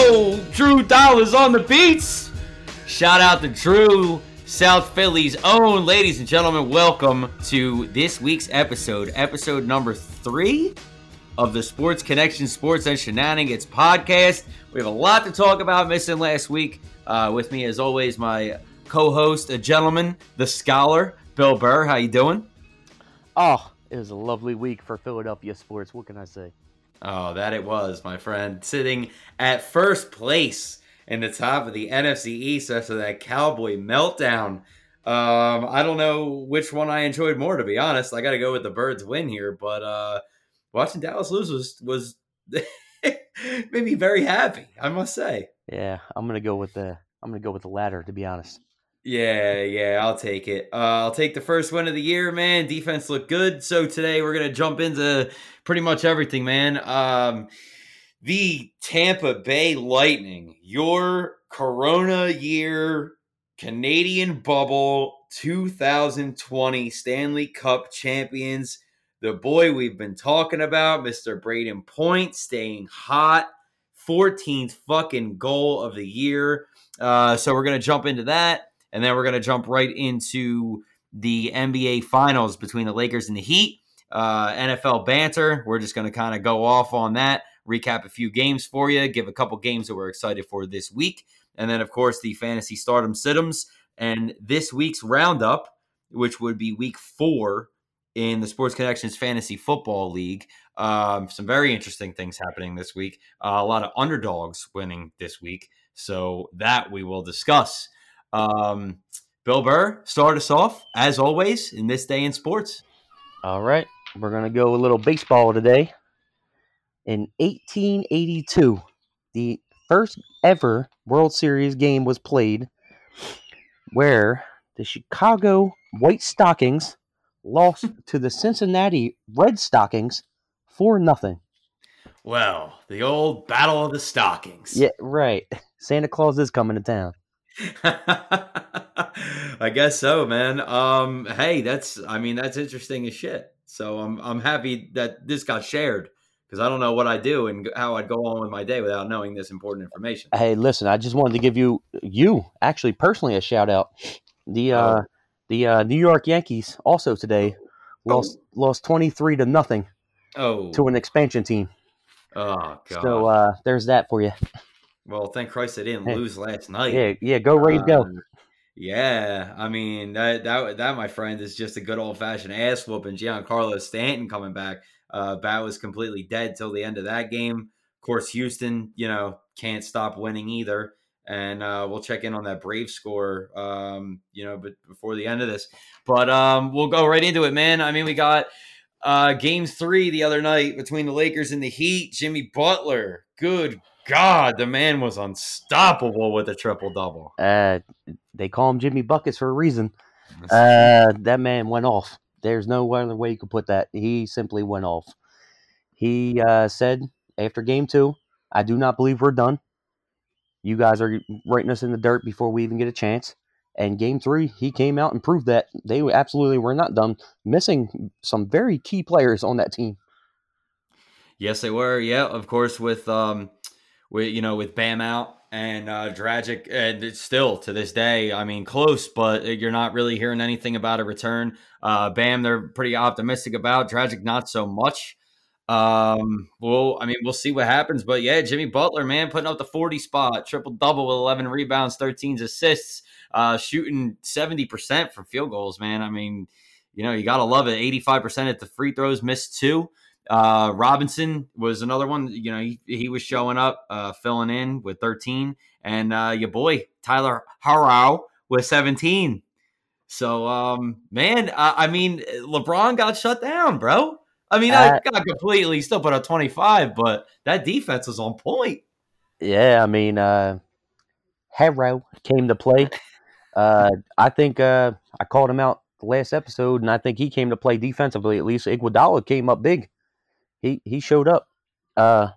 Drew Dollars on the beats. Shout out to Drew, South Philly's own. Ladies and gentlemen, welcome to this week's episode, episode number three of the Sports Connection Sports and Shenanigans podcast. We have a lot to talk about missing last week. Uh, with me, as always, my co-host, a gentleman, the scholar, Bill Burr. How you doing? Oh, it was a lovely week for Philadelphia sports. What can I say? Oh, that it was, my friend. Sitting at first place in the top of the NFC East after that Cowboy meltdown. Um, I don't know which one I enjoyed more, to be honest. I got to go with the Birds win here, but uh, watching Dallas lose was was made me very happy. I must say. Yeah, I'm gonna go with the I'm gonna go with the latter, to be honest. Yeah, yeah, I'll take it. Uh, I'll take the first win of the year, man. Defense looked good. So today we're gonna jump into pretty much everything, man. Um, the Tampa Bay Lightning, your Corona year Canadian bubble 2020 Stanley Cup champions. The boy we've been talking about, Mr. Brayden Point, staying hot. 14th fucking goal of the year. Uh, so we're to jump into that. And then we're going to jump right into the NBA Finals between the Lakers and the Heat. Uh, NFL banter. We're just going to kind of go off on that, recap a few games for you, give a couple games that we're excited for this week. And then, of course, the fantasy stardom situms and this week's roundup, which would be week four in the Sports Connections Fantasy Football League. Um, some very interesting things happening this week. Uh, a lot of underdogs winning this week. So that we will discuss. Um, Bill Burr, start us off, as always, in this day in sports. All right. We're going to go a little baseball today. In 1882, the first ever World Series game was played where the Chicago White Stockings lost to the Cincinnati Red Stockings for nothing. Well, the old Battle of the Stockings. Yeah, right. Santa Claus is coming to town. I guess so, man. Um, hey, that's I mean that's interesting as shit. So I'm I'm happy that this got shared because I don't know what I do and how I'd go on with my day without knowing this important information. Hey, listen, I just wanted to give you you actually personally a shout out. The uh oh. the uh, New York Yankees also today lost oh. lost twenty three to nothing. Oh, to an expansion team. Oh god. So uh, there's that for you. Well, thank Christ they didn't lose last night. Yeah, yeah, go Rays, go. Um, yeah, I mean that that that my friend is just a good old fashioned ass whooping. Giancarlo Stanton coming back. Uh, bat was completely dead till the end of that game. Of course, Houston, you know, can't stop winning either. And uh, we'll check in on that Brave score, um, you know, but before the end of this. But um, we'll go right into it, man. I mean, we got uh, game three the other night between the Lakers and the Heat. Jimmy Butler, good God, the man was unstoppable with a triple double. Uh, they call him Jimmy Buckets for a reason. Uh, that man went off. There's no other way you could put that. He simply went off. He uh, said after game two, I do not believe we're done. You guys are writing us in the dirt before we even get a chance. And game three, he came out and proved that they absolutely were not done, missing some very key players on that team. Yes, they were. Yeah, of course, with um, with you know with Bam out and uh, Dragic, and it's still to this day. I mean, close, but you're not really hearing anything about a return. Uh, Bam, they're pretty optimistic about. Dragic, not so much. Um, well, I mean, we'll see what happens, but yeah, Jimmy Butler, man, putting up the 40 spot, triple double with 11 rebounds, 13 assists, uh, shooting 70% from field goals, man. I mean, you know, you got to love it. 85% at the free throws, missed two. Uh, Robinson was another one. You know, he, he was showing up, uh, filling in with 13, and uh, your boy Tyler Herro with 17. So, um, man, I, I mean, LeBron got shut down, bro. I mean, I uh, got completely still put up 25, but that defense was on point. Yeah, I mean, uh, Herro came to play. Uh, I think uh, I called him out the last episode, and I think he came to play defensively. At least Iguodala came up big he he showed up. Uh,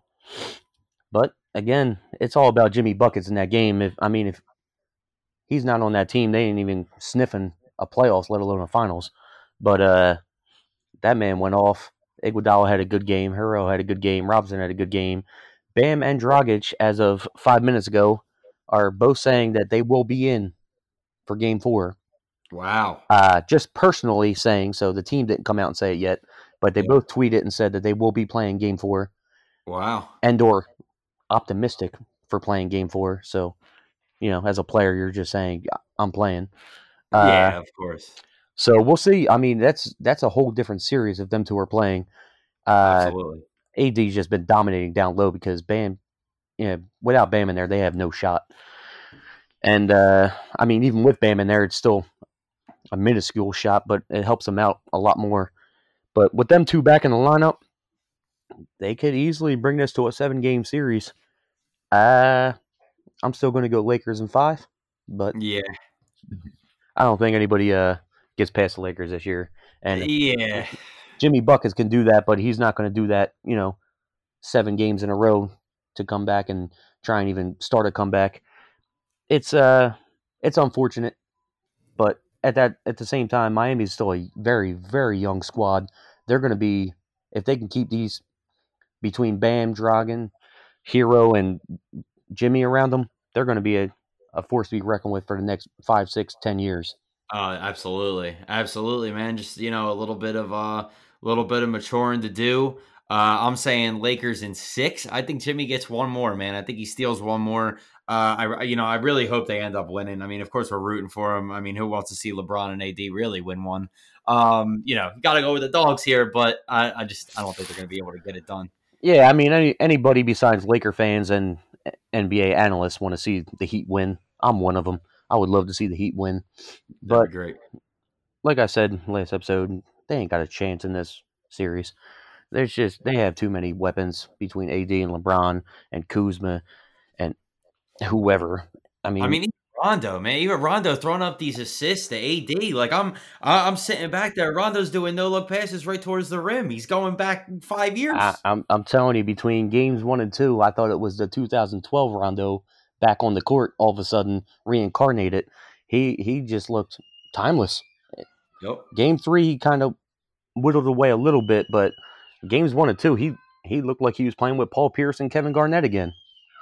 but again, it's all about Jimmy buckets in that game. If I mean, if he's not on that team, they ain't even sniffing a playoffs, let alone a finals. But uh, that man went off. Iguodala had a good game. Herro had a good game. Robinson had a good game. Bam and Dragic, as of five minutes ago, are both saying that they will be in for Game Four. Wow. Uh, just personally saying so. The team didn't come out and say it yet, but they Yeah. both tweeted and said that they will be playing Game Four Wow. and or optimistic for playing Game Four. So, you know, as a player, you're just saying I'm playing. Uh, yeah, of course. So we'll see. I mean, that's that's a whole different series of them two are playing. Uh, Absolutely. AD's just been dominating down low because Bam, you know, without Bam in there, they have no shot. And uh, I mean, even with Bam in there, it's still a minuscule shot, but it helps them out a lot more. But with them two back in the lineup, they could easily bring this to a seven game series. Uh, I'm still going to go Lakers in five, but Yeah. I don't think anybody uh, gets past the Lakers this year. And Yeah. Jimmy Buckets can do that, but he's not going to do that, you know, seven games in a row to come back and try and even start a comeback. It's uh it's unfortunate, at that at the same time, Miami's still a very very young squad. They're going to be if they can keep these between Bam, Dragon, Herro, and Jimmy around them, they're going to be a, a force to be reckoned with for the next five, six, ten years. Oh, absolutely, absolutely, man. Just you know, a little bit of a uh, little bit of maturing to do. Uh, I'm saying Lakers in six. I think Jimmy gets one more, man. I think he steals one more. Uh, I you know, I really hope they end up winning. I mean, of course, we're rooting for him. I mean, who wants to see LeBron and AD really win one? Um, you know, got to go with the dogs here, but I, I just I don't think they're going to be able to get it done. Yeah, I mean, any, anybody besides Laker fans and NBA analysts want to see the Heat win. I'm one of them. I would love to see the Heat win, but great. like I said last episode, they ain't got a chance in this series. There's just they have too many weapons between AD and LeBron and Kuzma and whoever. I mean, I mean, even Rondo, man, even Rondo throwing up these assists to AD. Like I'm, I'm sitting back there. Rondo's doing no look passes right towards the rim. He's going back five years. I, I'm I'm telling you, between games one and two, I thought it was the 2012 Rondo back on the court. All of a sudden, reincarnated. He he just looked timeless. Yep. Game three, he kind of whittled away a little bit, but games one and two, he he looked like he was playing with Paul Pierce and Kevin Garnett again.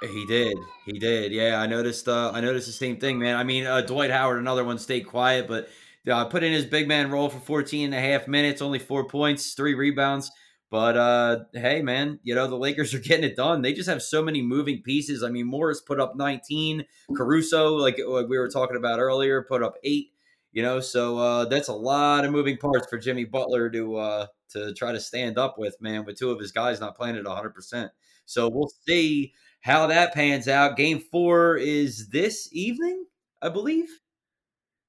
He did. He did. Yeah, I noticed. Uh, I noticed the same thing, man. I mean, uh, Dwight Howard, another one, stayed quiet, but uh, put in his big man role for 14 and a half minutes, only four points, three rebounds. But uh, hey, man, you know the Lakers are getting it done. They just have so many moving pieces. I mean, Morris put up 19, Caruso, like uh, we were talking about earlier, put up eight. You know, so uh, that's a lot of moving parts for Jimmy Butler to uh, to try to stand up with, man. With two of his guys not playing at 100. percent So we'll see how that pans out. Game four is this evening, I believe.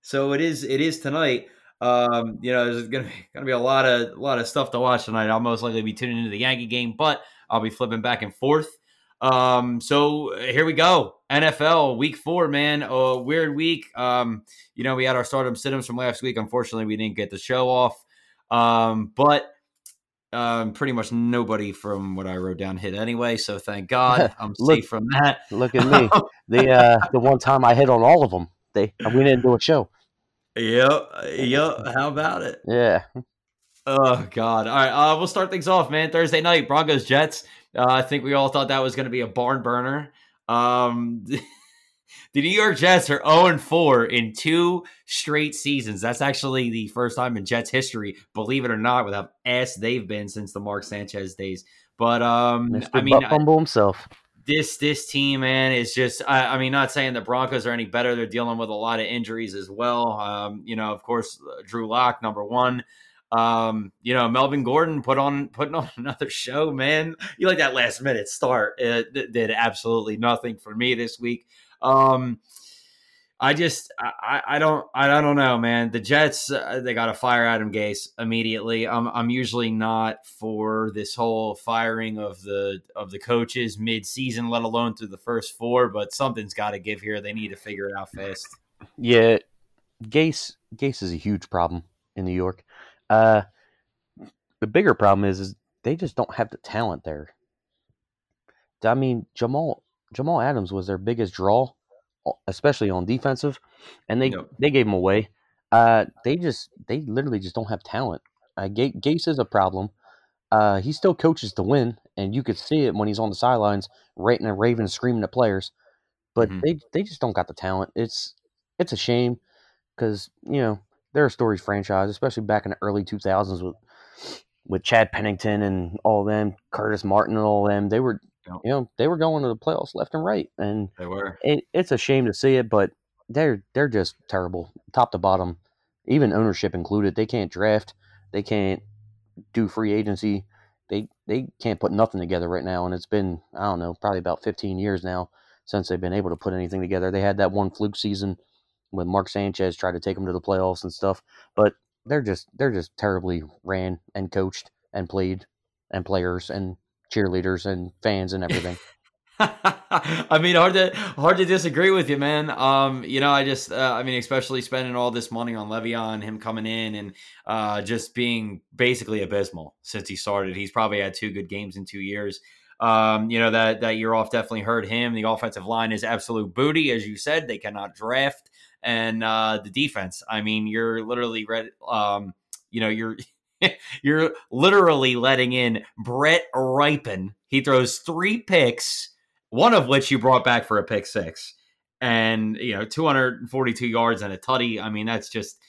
So it is. It is tonight. Um, you know, there's gonna be gonna be a lot of a lot of stuff to watch tonight. I'll most likely be tuning into the Yankee game, but I'll be flipping back and forth. Um, so here we go. NFL week four, man. A weird week. Um, you know, we had our stardom situms from last week. Unfortunately, we didn't get the show off. Um, but um, pretty much nobody from what I wrote down hit anyway. So thank God I'm Look- safe from that. Look at me. the uh, the one time I hit on all of them, they we didn't do a show. Yep. Yep. How about it? Yeah, Oh God! All right, uh, we'll start things off, man. Thursday night, Broncos Jets. Uh, I think we all thought that was going to be a barn burner. Um, the New York Jets are zero and four in two straight seasons. That's actually the first time in Jets history, believe it or not, with how ass they've been since the Mark Sanchez days. But um, Mr. I mean, Butt Fumble himself. this this team, man, is just. I, I mean, not saying the Broncos are any better. They're dealing with a lot of injuries as well. Um, you know, of course, uh, Drew Lock, number one. Um, you know, Melvin Gordon put on putting on another show, man. You like that last minute start? It, it did absolutely nothing for me this week. Um, I just I, I don't I don't know, man. The Jets uh, they got to fire Adam Gase immediately. I'm I'm usually not for this whole firing of the of the coaches mid season, let alone through the first four. But something's got to give here. They need to figure it out fast. Yeah, Gase Gase is a huge problem in New York. Uh, the bigger problem is, is they just don't have the talent there. I mean, Jamal Jamal Adams was their biggest draw, especially on defensive, and they Yep. they gave him away. Uh, they just they literally just don't have talent. Uh, Ga- Gase is a problem. Uh, he still coaches to win, and you could see it when he's on the sidelines, ranting and raving, screaming at players. But Mhm. they they just don't got the talent. It's it's a shame because you know they're a stories franchise, especially back in the early two thousands with with Chad Pennington and all them, Curtis Martin and all them. They were Yep. you know they were going to the playoffs left and right, and They were. it, it's a shame to see it, but they're they're just terrible, top to bottom, even ownership included. They can't draft, they can't do free agency, they they can't put nothing together right now, and it's been I don't know probably about fifteen years now since they've been able to put anything together. They had that one fluke season when Mark Sanchez tried to take them to the playoffs and stuff, but they're just they're just terribly ran and coached and played and players and cheerleaders and fans and everything. I mean, hard to hard to disagree with you, man. Um, you know, I just, uh, I mean, especially spending all this money on Le'Veon, him coming in and uh, just being basically abysmal since he started. He's probably had two good games in two years. Um, you know that that year off definitely hurt him. The offensive line is absolute booty, as you said. They cannot draft, and uh, the defense. I mean, you're literally read. Um, you know, you're you're literally letting in Brett Rypien. He throws three picks one of which you brought back for a pick six and you know 242 yards and a tutty. I mean that's just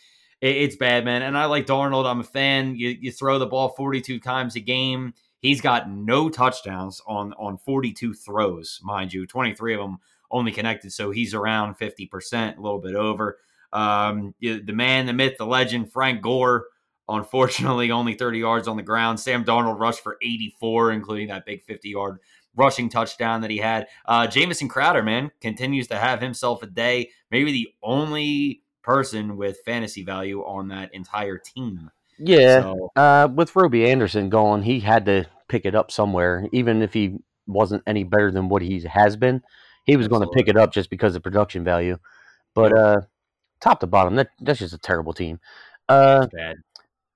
it, it's bad man. And i like darnold. I'm a fan. You, you throw the ball 42 times a game. He's got no touchdowns on on 42 throws mind you. 23 of them only connected so he's around 50% a little bit over. Um, the man the myth the legend frank gore unfortunately only 30 yards on the ground sam darnold rushed for 84 including that big 50 yard rushing touchdown that he had. Uh, Jamison Crowder, man, continues to have himself a day. Maybe the only person with fantasy value on that entire team. Yeah, So, uh, with Robby Anderson gone, he had to pick it up somewhere, even if he wasn't any better than what he has been. He was going to pick it up just because of production value. But uh, top to bottom, that that's just a terrible team. Uh, bad.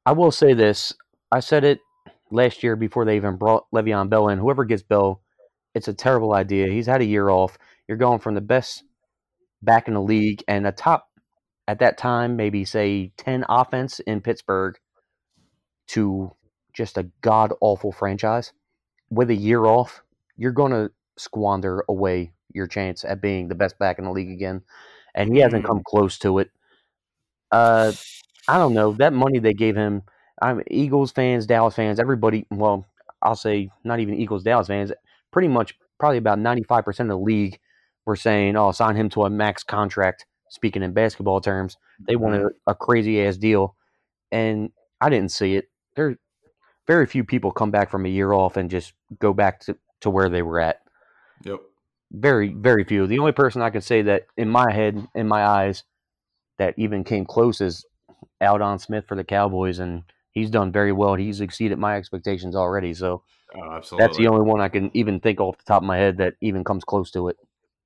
I will say this: I said it last year before they even brought Le'Veon Bell in. Whoever gets Bell, it's a terrible idea. He's had a year off. You're going from the best back in the league and a top at that time, maybe say ten offense in Pittsburgh, to just a god awful franchise. With a year off, you're going to squander away your chance at being the best back in the league again. And he hasn't Mm. come close to it. Uh, I don't know that money they gave him. I'm Eagles fans, Dallas fans, everybody. Well, I'll say not even Eagles, Dallas fans. Pretty much, probably about 95 percent of the league were saying, "Oh, sign him to a max contract." Speaking in basketball terms, they mm-hmm. wanted a, a crazy ass deal, and I didn't see it. There, very few people come back from a year off and just go back to, to where they were at. Yep. Very, very few. The only person I could say that in my head, in my eyes, that even came close is Aldon Smith for the Cowboys, and he's done very well. He's exceeded my expectations already. So Oh, absolutely. that's the only one I can even think off the top of my head that even comes close to it.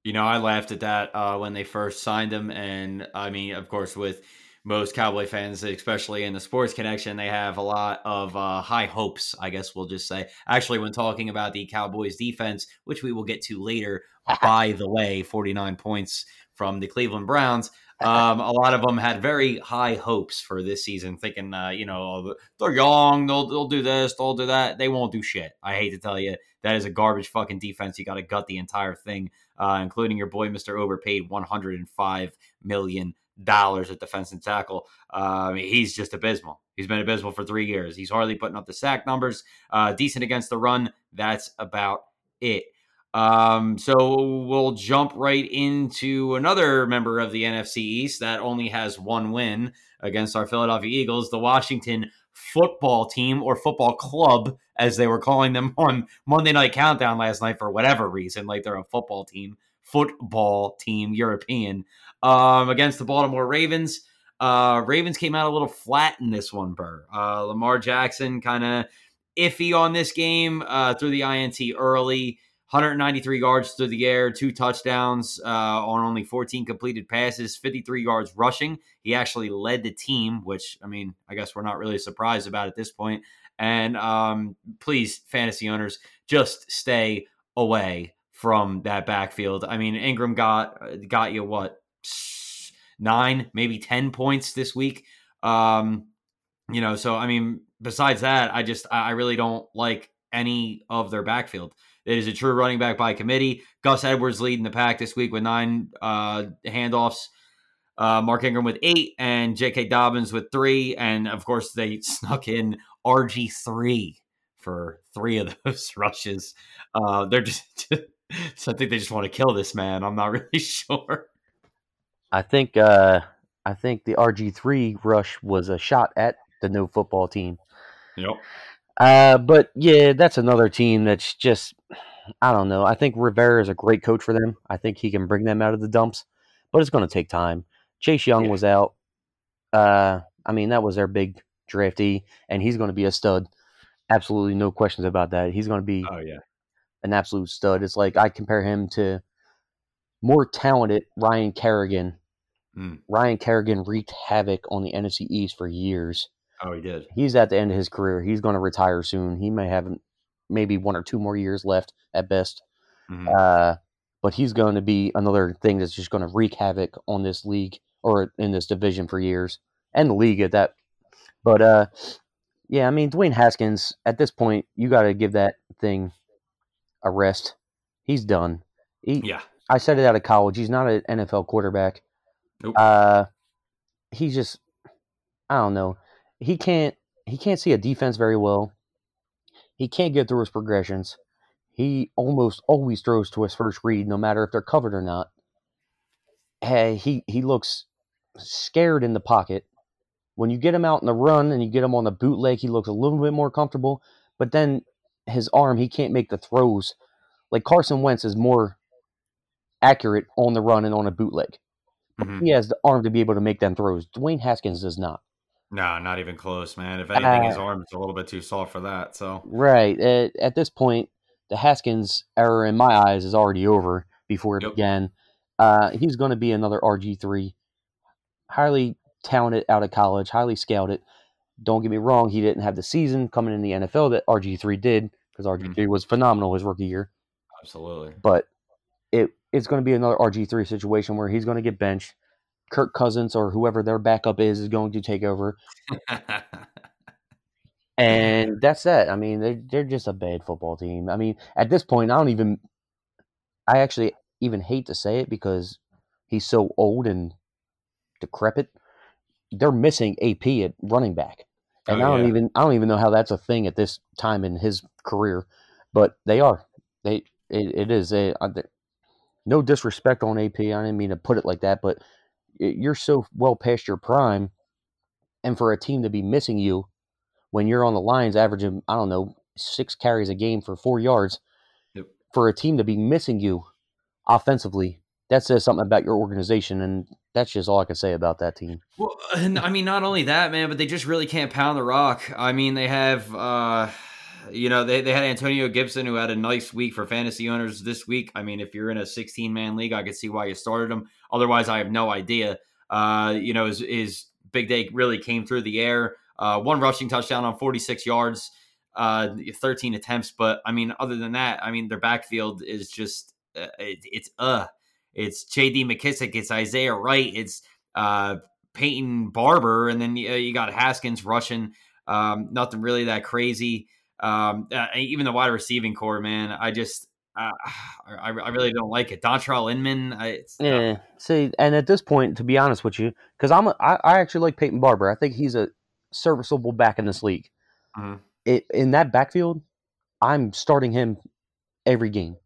You know, I laughed at that uh, when they first signed him, and I mean, of course, with most Cowboy fans, especially in the sports connection, they have a lot of uh, high hopes. I guess we'll just say. Actually, when talking about the Cowboys defense, which we will get to later, by the way, forty nine points from the Cleveland Browns. Um, a lot of them had very high hopes for this season, thinking, uh, you know, they're young, they'll they'll do this, they'll do that. They won't do shit. I hate to tell you, that is a garbage fucking defense. You got to gut the entire thing uh, including your boy Mr. Overpaid, one hundred and five million dollars at defense and tackle. Uh, he's just abysmal. He's been abysmal for three years. He's hardly putting up the sack numbers. Uh, decent against the run. That's about it. Um, so we'll jump right into another member of the NFC East that only has one win against our Philadelphia Eagles, the Washington football team or football club, as they were calling them on Monday Night Countdown last night for whatever reason, like they're a football team, football team, European, um, against the Baltimore Ravens. Uh, Ravens came out a little flat in this one, Burr. Uh, Lamar Jackson kind of iffy on this game uh, through the INT early. 193 yards through the air, two touchdowns uh, on only 14 completed passes, 53 yards rushing. He actually led the team, which, I mean, I guess we're not really surprised about at this point. And um, please, fantasy owners, just stay away from that backfield. I mean, Ingram got got you what nine, maybe ten points this week. Um, you know, so I mean, besides that, I just I really don't like any of their backfield. It is a true running back by committee. Gus Edwards leading the pack this week with nine uh, handoffs. Uh, Mark Ingram with eight, and J.K. Dobbins with three, and of course they snuck in RG three for three of those rushes. Uh, they're just, so I think they just want to kill this man. I'm not really sure. I think uh, I think the RG three rush was a shot at the new football team. Yep. Uh, but yeah, that's another team that's just I don't know. I think Rivera is a great coach for them. I think he can bring them out of the dumps, but it's going to take time. Chase Young Yeah. was out. Uh, I mean, that was their big draftee, and he's going to be a stud. Absolutely no questions about that. He's going to be Oh yeah. an absolute stud. It's like I compare him to more talented Ryan Kerrigan. Mm. Ryan Kerrigan wreaked havoc on the NFC East for years. Oh, he did. He's at the end of his career. He's going to retire soon. He may have maybe one or two more years left at best. Mhm. Uh, but he's going to be another thing that's just going to wreak havoc on this league or in this division for years and the league at that. But uh, yeah, I mean Dwayne Haskins at this point, you got to give that thing a rest. He's done. He, yeah. I said it out of college. He's not an NFL quarterback. Nope. Uh, he's just I don't know. He can't he can't see a defense very well. He can't get through his progressions. He almost always throws to his first read, no matter if they're covered or not. Hey, he he looks scared in the pocket. When you get him out in the run and you get him on the bootleg, he looks a little bit more comfortable. But then his arm, he can't make the throws. Like Carson Wentz is more accurate on the run and on a bootleg. Mhm. He has the arm to be able to make them throws. Dwayne Haskins does not. No, not even close, man. If anything, his Uh, arm's a little bit too soft for that. So Right. At, at this point, the Haskins error in my eyes is already over before it Yep. began. Uh, he's going to be another RG3. Highly talented out of college, highly scouted. Don't get me wrong, he didn't have the season coming in the NFL that RG3 did because RG3 was phenomenal his rookie year. absolutely. But it it's going to be another RG3 situation where he's going to get benched. Kirk Cousins or whoever their backup is is going to take over. And that's that. I mean, they're, they're just a bad football team. I mean, at this point, I don't even, I actually even hate to say it because he's so old and decrepit. They're missing AP at running back. And Oh, I don't yeah. even, I don't even know how that's a thing at this time in his career, but they are. They, it, it is. a, uh, no disrespect on AP. I didn't mean to put it like that, but you're so well past your prime. And for a team to be missing you when you're on the lines averaging, I don't know, six carries a game for four yards, Yep. for a team to be missing you offensively, that says something about your organization. And that's just all I can say about that team. Well, and I mean, not only that, man, but they just really can't pound the rock. I mean, they have, uh, you know, they, they had Antonio Gibson who had a nice week for fantasy owners this week. I mean, if you're in a 16 man league, I could see why you started him. Otherwise, I have no idea. Uh, you know, his, his big day really came through the air. Uh, one rushing touchdown on 46 yards, uh, 13 attempts. But I mean, other than that, I mean, their backfield is just, uh, it, it's, uh, it's JD McKissic, it's Isaiah Wright, it's, uh, Peyton Barber, and then you, you got Haskins rushing. Um, nothing really that crazy. Um, uh, even the wide receiving core, man, I just uh, I, I really don't like it. Dontrelle Inman, I, it's, uh, Yeah. See, and at this point, to be honest with you, because I'm a, I, I actually like Peyton Barber. I think he's a serviceable back in this league. Mhm. It, in that backfield, I'm starting him every game.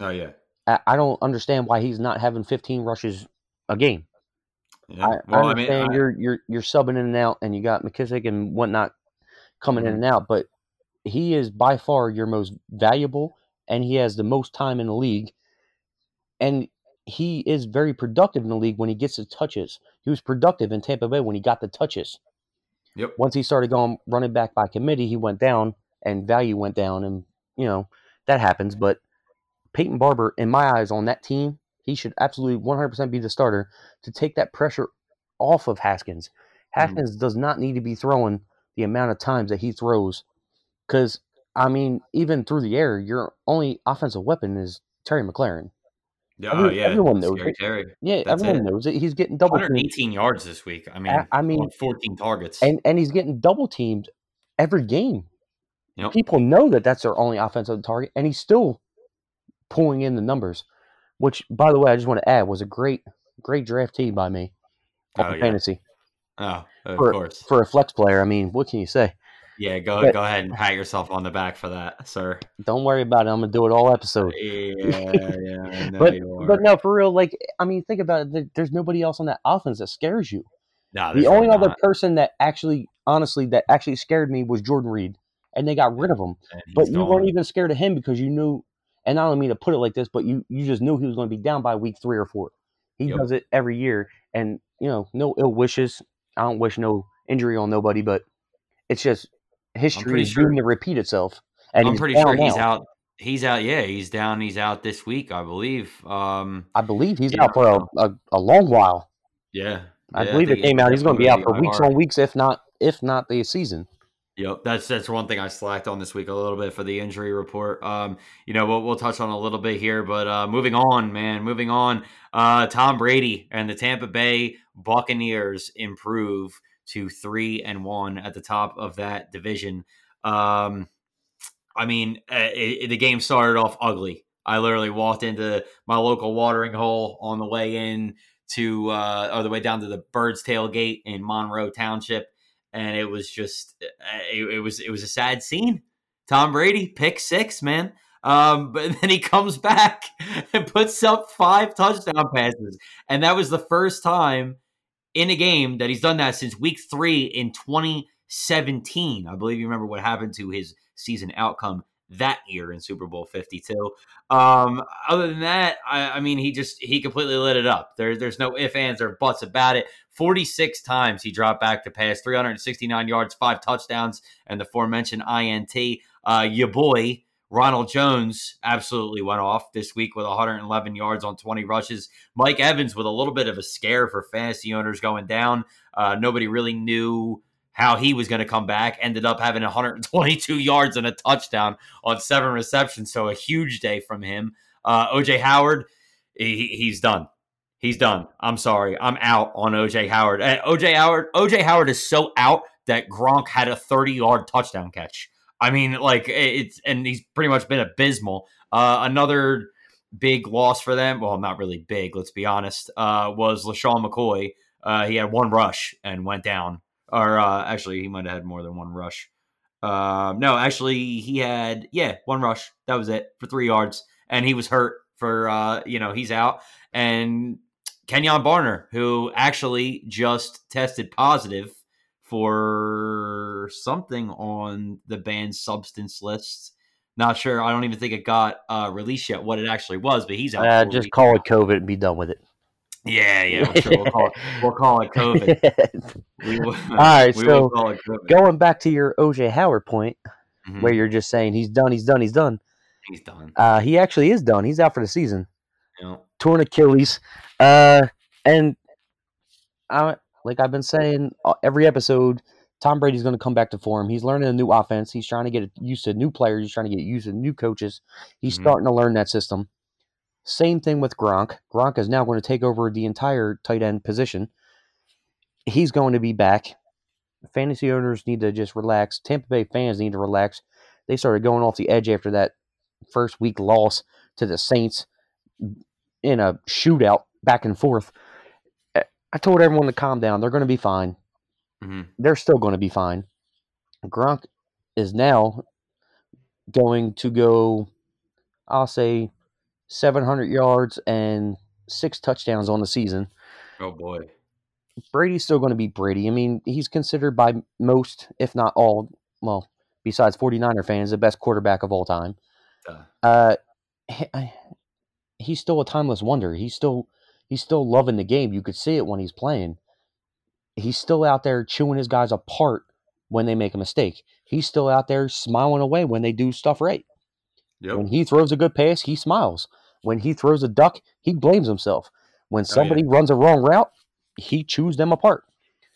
oh yeah, I, I don't understand why he's not having 15 rushes a game. yeah. I, well, I I, mean, understand I- you're you're you're subbing in and out, and you got McKissic and whatnot coming in Mhm. and out, but he is by far your most valuable, and he has the most time in the league, and he is very productive in the league when he gets the touches. He was productive in Tampa Bay when he got the touches. Yep. Once he started going running back by committee, he went down, and value went down, and you know that happens. But Peyton Barber, in my eyes, on that team, he should absolutely 100% be the starter to take that pressure off of Haskins. Mm-hmm. Haskins does not need to be throwing the amount of times that he throws. Because, I mean, even through the air, your only offensive weapon is Terry McLaurin. yeah, every- oh, yeah, everyone knows Scary it. Terry. Yeah, That's everyone it. knows it. He's getting double teamed. 118 yards this week. I mean, I- I mean- 14 targets. And, and he's getting double teamed every game. Yep. People know that that's their only offensive target, and he's still pulling in the numbers. Which, by the way, I just want to add was a great, great draftee by me Oh, yeah. fantasy Oh, of For- course. for a flex player. I mean, what can you say? Yeah, go but- go ahead and pat yourself on the back for that, sir. Don't worry about it. I'm gonna do it all episode. Yeah, yeah, But but no, for real. Like I mean, think about it. There's nobody else on that offense that scares you. No, The only really other person that actually, honestly, that actually scared me was Jordan Reed, and they got rid of him. But you gone. weren't even scared of him because you knew. And I don't mean to put it like this, but you you just knew he was going to be down by week three or four. He Yep. does it every year, and you know, no ill wishes. I don't wish no injury on nobody, but it's just history is sure- doomed to repeat itself. And I'm pretty sure he's out. He's out. Yeah, he's down. He's out this week, I believe. Um, I believe he's Yeah, out for a, a, a long while. yeah, I yeah, believe it came out. He's going to be out for weeks on weeks, if not if not the season. Yep, that's that's one thing I slacked on this week a little bit for the injury report. Um, you know, we'll we'll touch on a little bit here, but uh, moving on, man, moving on. Uh, Tom Brady and the Tampa Bay Buccaneers improve to three and one at the top of that division. Um, I mean, uh, it, it- the game started off ugly. I literally walked into my local watering hole on the way in to uh, or the way down to the Birds Tailgate in Monroe Township and it was just uh, it, it was it was a sad scene. Tom Brady pick six, man. Um, but then he comes back and puts up five touchdown passes, and that was the first time in a game that he's done that since week three in 2017. I believe you remember what happened to his season outcome that year in Super Bowl 52. Um, other than that, I, I mean, he just he completely lit it up. There, there's no ifs, ands, or buts about it. 46 times he dropped back to pass, 369 yards, five touchdowns, and the aforementioned INT. Uh, your boy, Ronald Jones, absolutely went off this week with 111 yards on 20 rushes. Mike Evans with a little bit of a scare for fantasy owners going down. Uh, nobody really knew how he was going to come back. Ended up having 122 yards and a touchdown on seven receptions. So a huge day from him. Uh, OJ Howard, he, he's done. He's done. I'm sorry. I'm out on OJ Howard. OJ Howard. OJ Howard is so out that Gronk had a 30 yard touchdown catch. I mean, like it's and he's pretty much been abysmal. Uh, another big loss for them. Well, not really big. Let's be honest. Uh, was LeSean McCoy. Uh, he had one rush and went down. Or uh, actually, he might have had more than one rush. Um, no, actually, he had yeah one rush. That was it for three yards, and he was hurt for uh, you know he's out. And Kenjon Barner, who actually just tested positive for something on the banned substance list. Not sure. I don't even think it got uh, released yet. What it actually was, but he's out. Uh, just call it COVID and be done with it. Yeah, yeah. I'm sure we'll call it. We'll call it COVID. Will, All right, so will call it COVID. Going back to your OJ Howard point, Mhm. where you're just saying he's done, he's done, he's done. He's done. Uh, he actually is done. He's out for the season. Know? torn Achilles. Uh, and I, like I've been saying uh, every episode, Tom Brady's going to come back to form. He's learning a new offense. He's trying to get used to new players. He's trying to get used to new coaches. He's Mhm. starting to learn that system. Same thing with Gronk. Gronk is now going to take over the entire tight end position. He's going to be back. Fantasy owners need to just relax. Tampa Bay fans need to relax. They started going off the edge after that first week loss to the Saints in a shootout back and forth. I- I told everyone to calm down. They're going to be fine. Mhm. They're still going to be fine. Gronk is now going to go, I'll say, 700 yards and six touchdowns on the season. Oh boy. Brady's still going to be Brady. I mean, he's considered by most, if not all, well, besides 49er fans, the best quarterback of all time. Uh, Uh, he- he's still a timeless wonder. He's still he's still loving the game. You could see it when he's playing. He's still out there chewing his guys apart when they make a mistake. He's still out there smiling away when they do stuff right. yep. When he throws a good pass, he smiles. When he throws a duck, he blames himself. When Oh, yeah. somebody runs a wrong route, he chews them apart.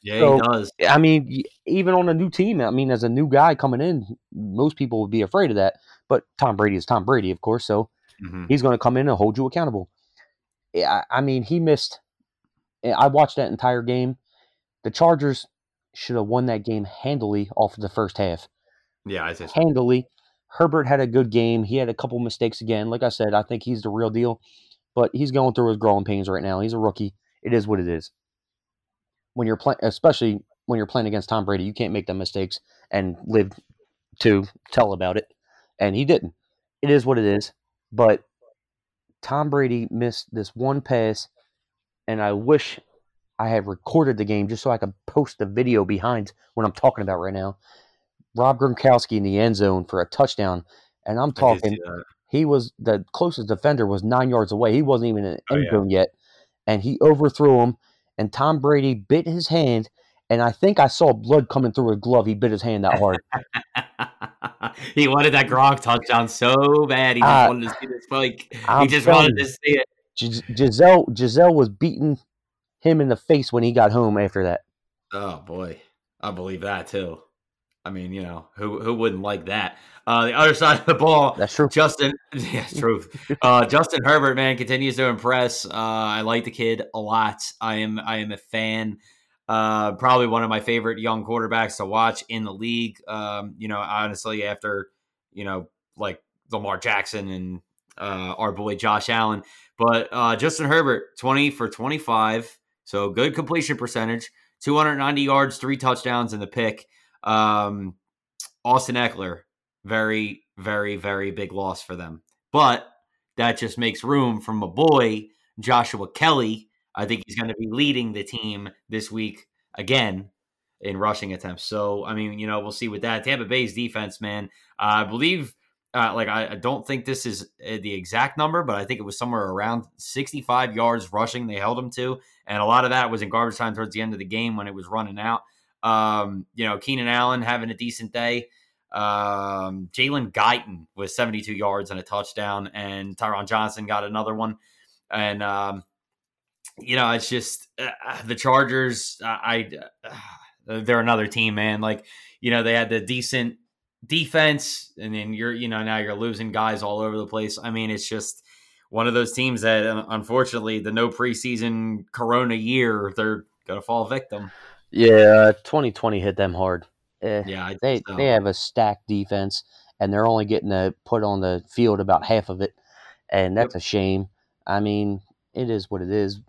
Yeah, so- he does. I mean, even on a new team, I mean, as a new guy coming in, most people would be afraid of that. But Tom Brady is Tom Brady, of course, so Mhm. he's going to come in and hold you accountable. I I mean, he missed. Eh, I watched that entire game. The Chargers should have won that game handily off of the first half. Yeah, I say so. handily. Herbert had a good game. He had a couple mistakes again. Like I said, I think he's the real deal, but he's going through his growing pains right now. He's a rookie. It is what it is. When you're playing, especially when you're playing against Tom Brady, you can't make them mistakes and live to tell about it. And he didn't. It is what it is. But Tom Brady missed this one pass, and I wish I had recorded the game just so I could post the video behind what I'm talking about right now. Rob Gronkowski in the end zone for a touchdown, and I'm talking. He was the closest defender was nine yards away. He wasn't even in the Oh, end yeah. zone yet, and he overthrew him. And Tom Brady bit his hand, and I think I saw blood coming through his glove. He bit his hand that hard. he wanted that Gronk touchdown so bad. He just Uh, wanted to see the spike. He I'm just telling wanted to see it. Gis- Gisele Gisele was beating him in the face when he got home after that. Oh boy, I believe that too. I mean, you know, who who wouldn't like that? Uh, the other side of the ball, That's true. Justin, yeah, truth. Uh, Justin Herbert, man, continues to impress. Uh, I like the kid a lot. I am, I am a fan. Uh, probably one of my favorite young quarterbacks to watch in the league. Um, you know, honestly, after you know, like Lamar Jackson and uh, our boy Josh Allen, but uh, Justin Herbert, twenty for twenty-five, so good completion percentage, two hundred ninety yards, three touchdowns, and the pick. Um, Austin Ekeler, very, very, very big loss for them. But that just makes room for my boy, Joshua Kelly. I think he's going to be leading the team this week again in rushing attempts. So, I mean, you know, we'll see with that. Tampa Bay's defense, man, I believe, uh, like, I, I don't think this is uh, the exact number, but I think it was somewhere around 65 yards rushing they held him to. And a lot of that was in garbage time towards the end of the game when it was running out. Um, you know, Keenan Allen having a decent day. Um, Jalen Guyton was 72 yards and a touchdown, and Tyron Johnson got another one. And um, you know, it's just uh, the Chargers. I, I uh, they're another team, man. Like you know, they had the decent defense, and then you're you know now you're losing guys all over the place. I mean, it's just one of those teams that uh, unfortunately the no preseason Corona year they're gonna fall victim. Yeah, 2020 hit them hard. Eh, Yeah, they so. they have a stacked defense, and they're only getting to put on the field about half of it, and that's a shame. I mean, it is what it is,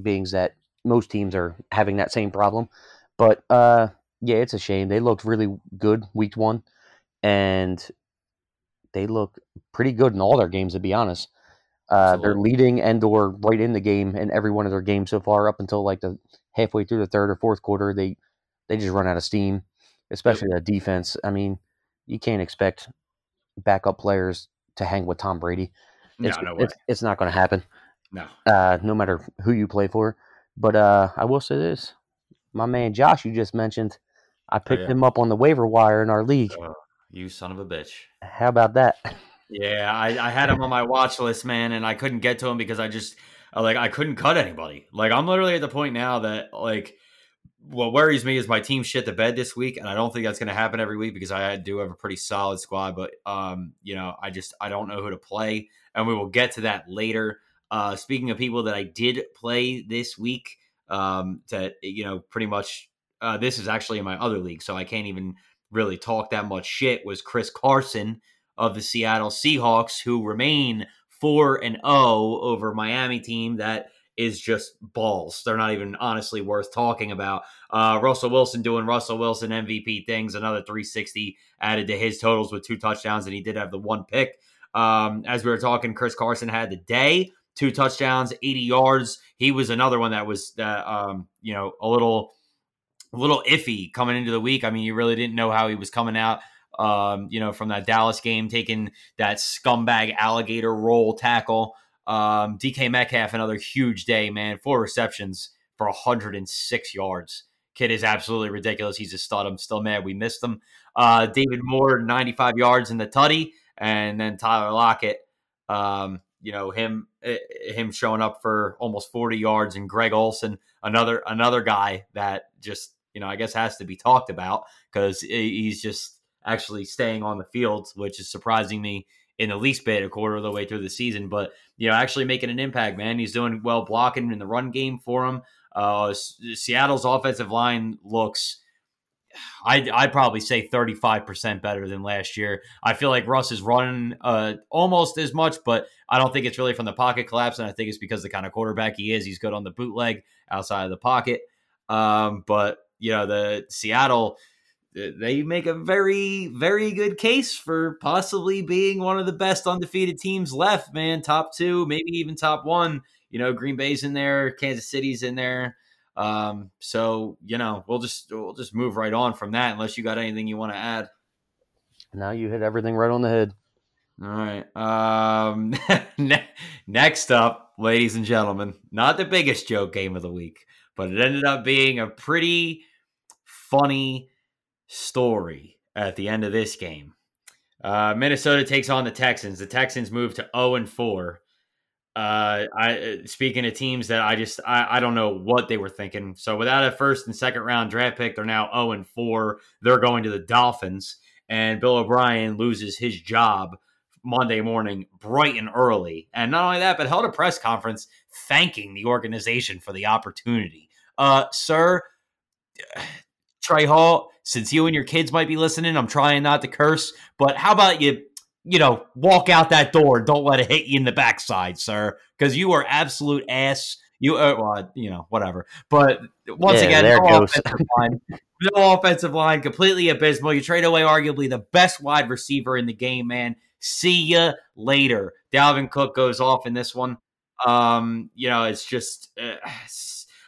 being that most teams are having that same problem. But uh, yeah, it's a shame. They looked really good week one, and they look pretty good in all their games. To be honest, uh, they're leading and or right in the game in every one of their games so far, up until like the halfway through the third or fourth quarter. They they just run out of steam, especially the defense. I mean, you can't expect backup players to hang with Tom Brady. No, no way. it's, it's not going to happen, No. uh, no matter who you play for. But uh, I will say this: my man Josh, you just mentioned, I picked yeah. him up on the waiver wire in our league. Oh, you son of a bitch. How about that? Yeah, I, I had him on my watch list, man, and I couldn't get to him because I just uh, like I couldn't cut anybody. Like I'm literally at the point now that like what worries me is my team shit the bed this week, and I don't think that's going to happen every week because I do have a pretty solid squad. But um, you know, I just I don't know who to play, and we will get to that later. Uh, speaking of people that I did play this week, um, that you know, pretty much uh, this is actually in my other league, so I can't even really talk that much shit. Was Chris Carson of the Seattle Seahawks, who remain four and zero over Miami team that is just balls. They're not even honestly worth talking about. Uh, Russell Wilson doing Russell Wilson MVP things, another 360 added to his totals with two touchdowns, and he did have the one pick. Um, as we were talking, Chris Carson had the day, two touchdowns, 80 yards. He was another one that was, uh, um, you know, a little, a little iffy coming into the week. I mean, you really didn't know how he was coming out. Um, you know, from that Dallas game, taking that scumbag alligator roll tackle. Um, DK Metcalf, another huge day, man. Four receptions for 106 yards. Kid is absolutely ridiculous. He's a stud. I'm still mad we missed him. Uh, David Moore, 95 yards in the tutty, and then Tyler Lockett. Um, you know him, eh, him showing up for almost 40 yards, and Greg Olsen, another another guy that just you know I guess has to be talked about because he's just actually staying on the field, which is surprising me in the least bit a quarter of the way through the season. But you know, actually making an impact, man. He's doing well blocking in the run game for him. Uh, Seattle's offensive line looks I'd, I'd probably say 35% better than last year. I feel like Russ is running uh, almost as much, but I don't think it's really from the pocket collapse. And I think it's because the kind of quarterback he is. He's good on the bootleg outside of the pocket. Um, but, you know, the Seattle, they make a very, very good case for possibly being one of the best undefeated teams left, man. Top two, maybe even top one. You know, Green Bay's in there, Kansas City's in there. Um, so you know, we'll just we'll just move right on from that, unless you got anything you want to add. Now you hit everything right on the head. All right. Um, next up, ladies and gentlemen, not the biggest joke game of the week, but it ended up being a pretty funny story at the end of this game. Uh, Minnesota takes on the Texans. The Texans move to 0 and 4. Uh, I uh, speaking of teams that I just I, I don't know what they were thinking. So without a first and second round draft pick, they're now 0 and 4. They're going to the Dolphins, and Bill O'Brien loses his job Monday morning, bright and early. And not only that, but held a press conference thanking the organization for the opportunity. Uh, sir, Trey Hall, since you and your kids might be listening, I'm trying not to curse, but how about you you know, walk out that door. Don't let it hit you in the backside, sir, because you are absolute ass. You, uh, well, you know, whatever. But once yeah, again, no offensive, line, no offensive line, completely abysmal. You trade away arguably the best wide receiver in the game, man. See ya later. Dalvin Cook goes off in this one. Um, you know, it's just uh,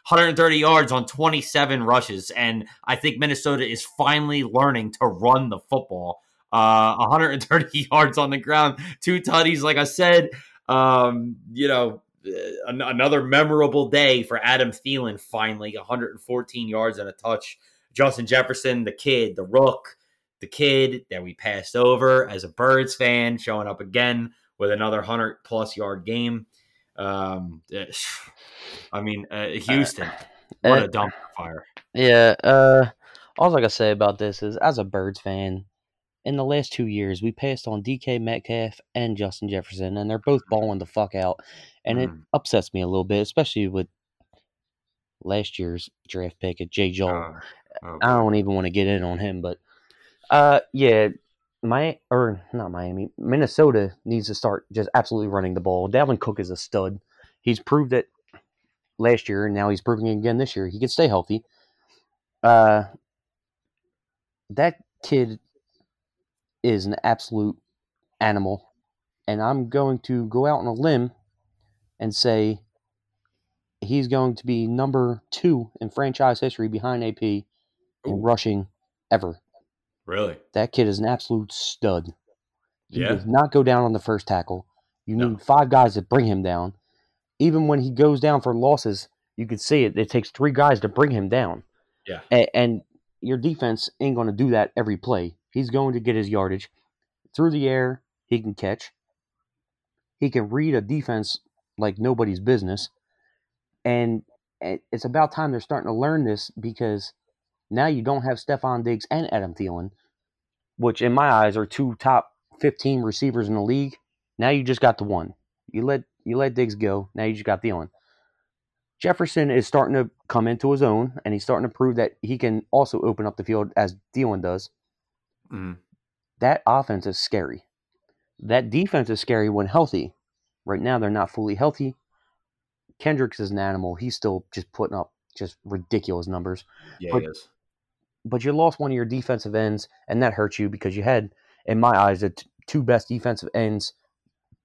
130 yards on 27 rushes, and I think Minnesota is finally learning to run the football uh, 130 yards on the ground, two tutties. Like I said, um, you know, uh, an- another memorable day for Adam Thielen. Finally, 114 yards and a touch. Justin Jefferson, the kid, the rook, the kid that we passed over as a Birds fan, showing up again with another 100 plus yard game. Um, I mean, uh, Houston, what a dumpster fire. Yeah. Uh, all I gotta say about this is, as a Birds fan, in the last two years, we passed on DK Metcalf and Justin Jefferson, and they're both mm-hmm. balling the fuck out. And mm. it upsets me a little bit, especially with last year's draft pick at Jay Joel. Uh, oh, I don't even want to get in on him, but uh, yeah, my or not Miami, Minnesota needs to start just absolutely running the ball. Dalvin Cook is a stud. He's proved it last year, and now he's proving it again this year. He can stay healthy. Uh, that kid is an absolute animal. And I'm going to go out on a limb and say he's going to be number two in franchise history behind AP in rushing ever. Really? That kid is an absolute stud. He yeah. does not go down on the first tackle. You no. need five guys to bring him down. Even when he goes down for losses, you can see it. It takes three guys to bring him down. Yeah. And, and your defense ain't going to do that every play. He's going to get his yardage. Through the air, he can catch. He can read a defense like nobody's business. And it's about time they're starting to learn this because now you don't have Stefon Diggs and Adam Thielen, which in my eyes are two top 15 receivers in the league. Now you just got the one. You let you let Diggs go. Now you just got Thielen. Jefferson is starting to come into his own, and he's starting to prove that he can also open up the field as Thielen does. Mm. That offense is scary. That defense is scary when healthy. Right now, they're not fully healthy. Kendricks is an animal. He's still just putting up just ridiculous numbers. Yeah, but, he is. But you lost one of your defensive ends, and that hurts you because you had, in my eyes, the t- two best defensive ends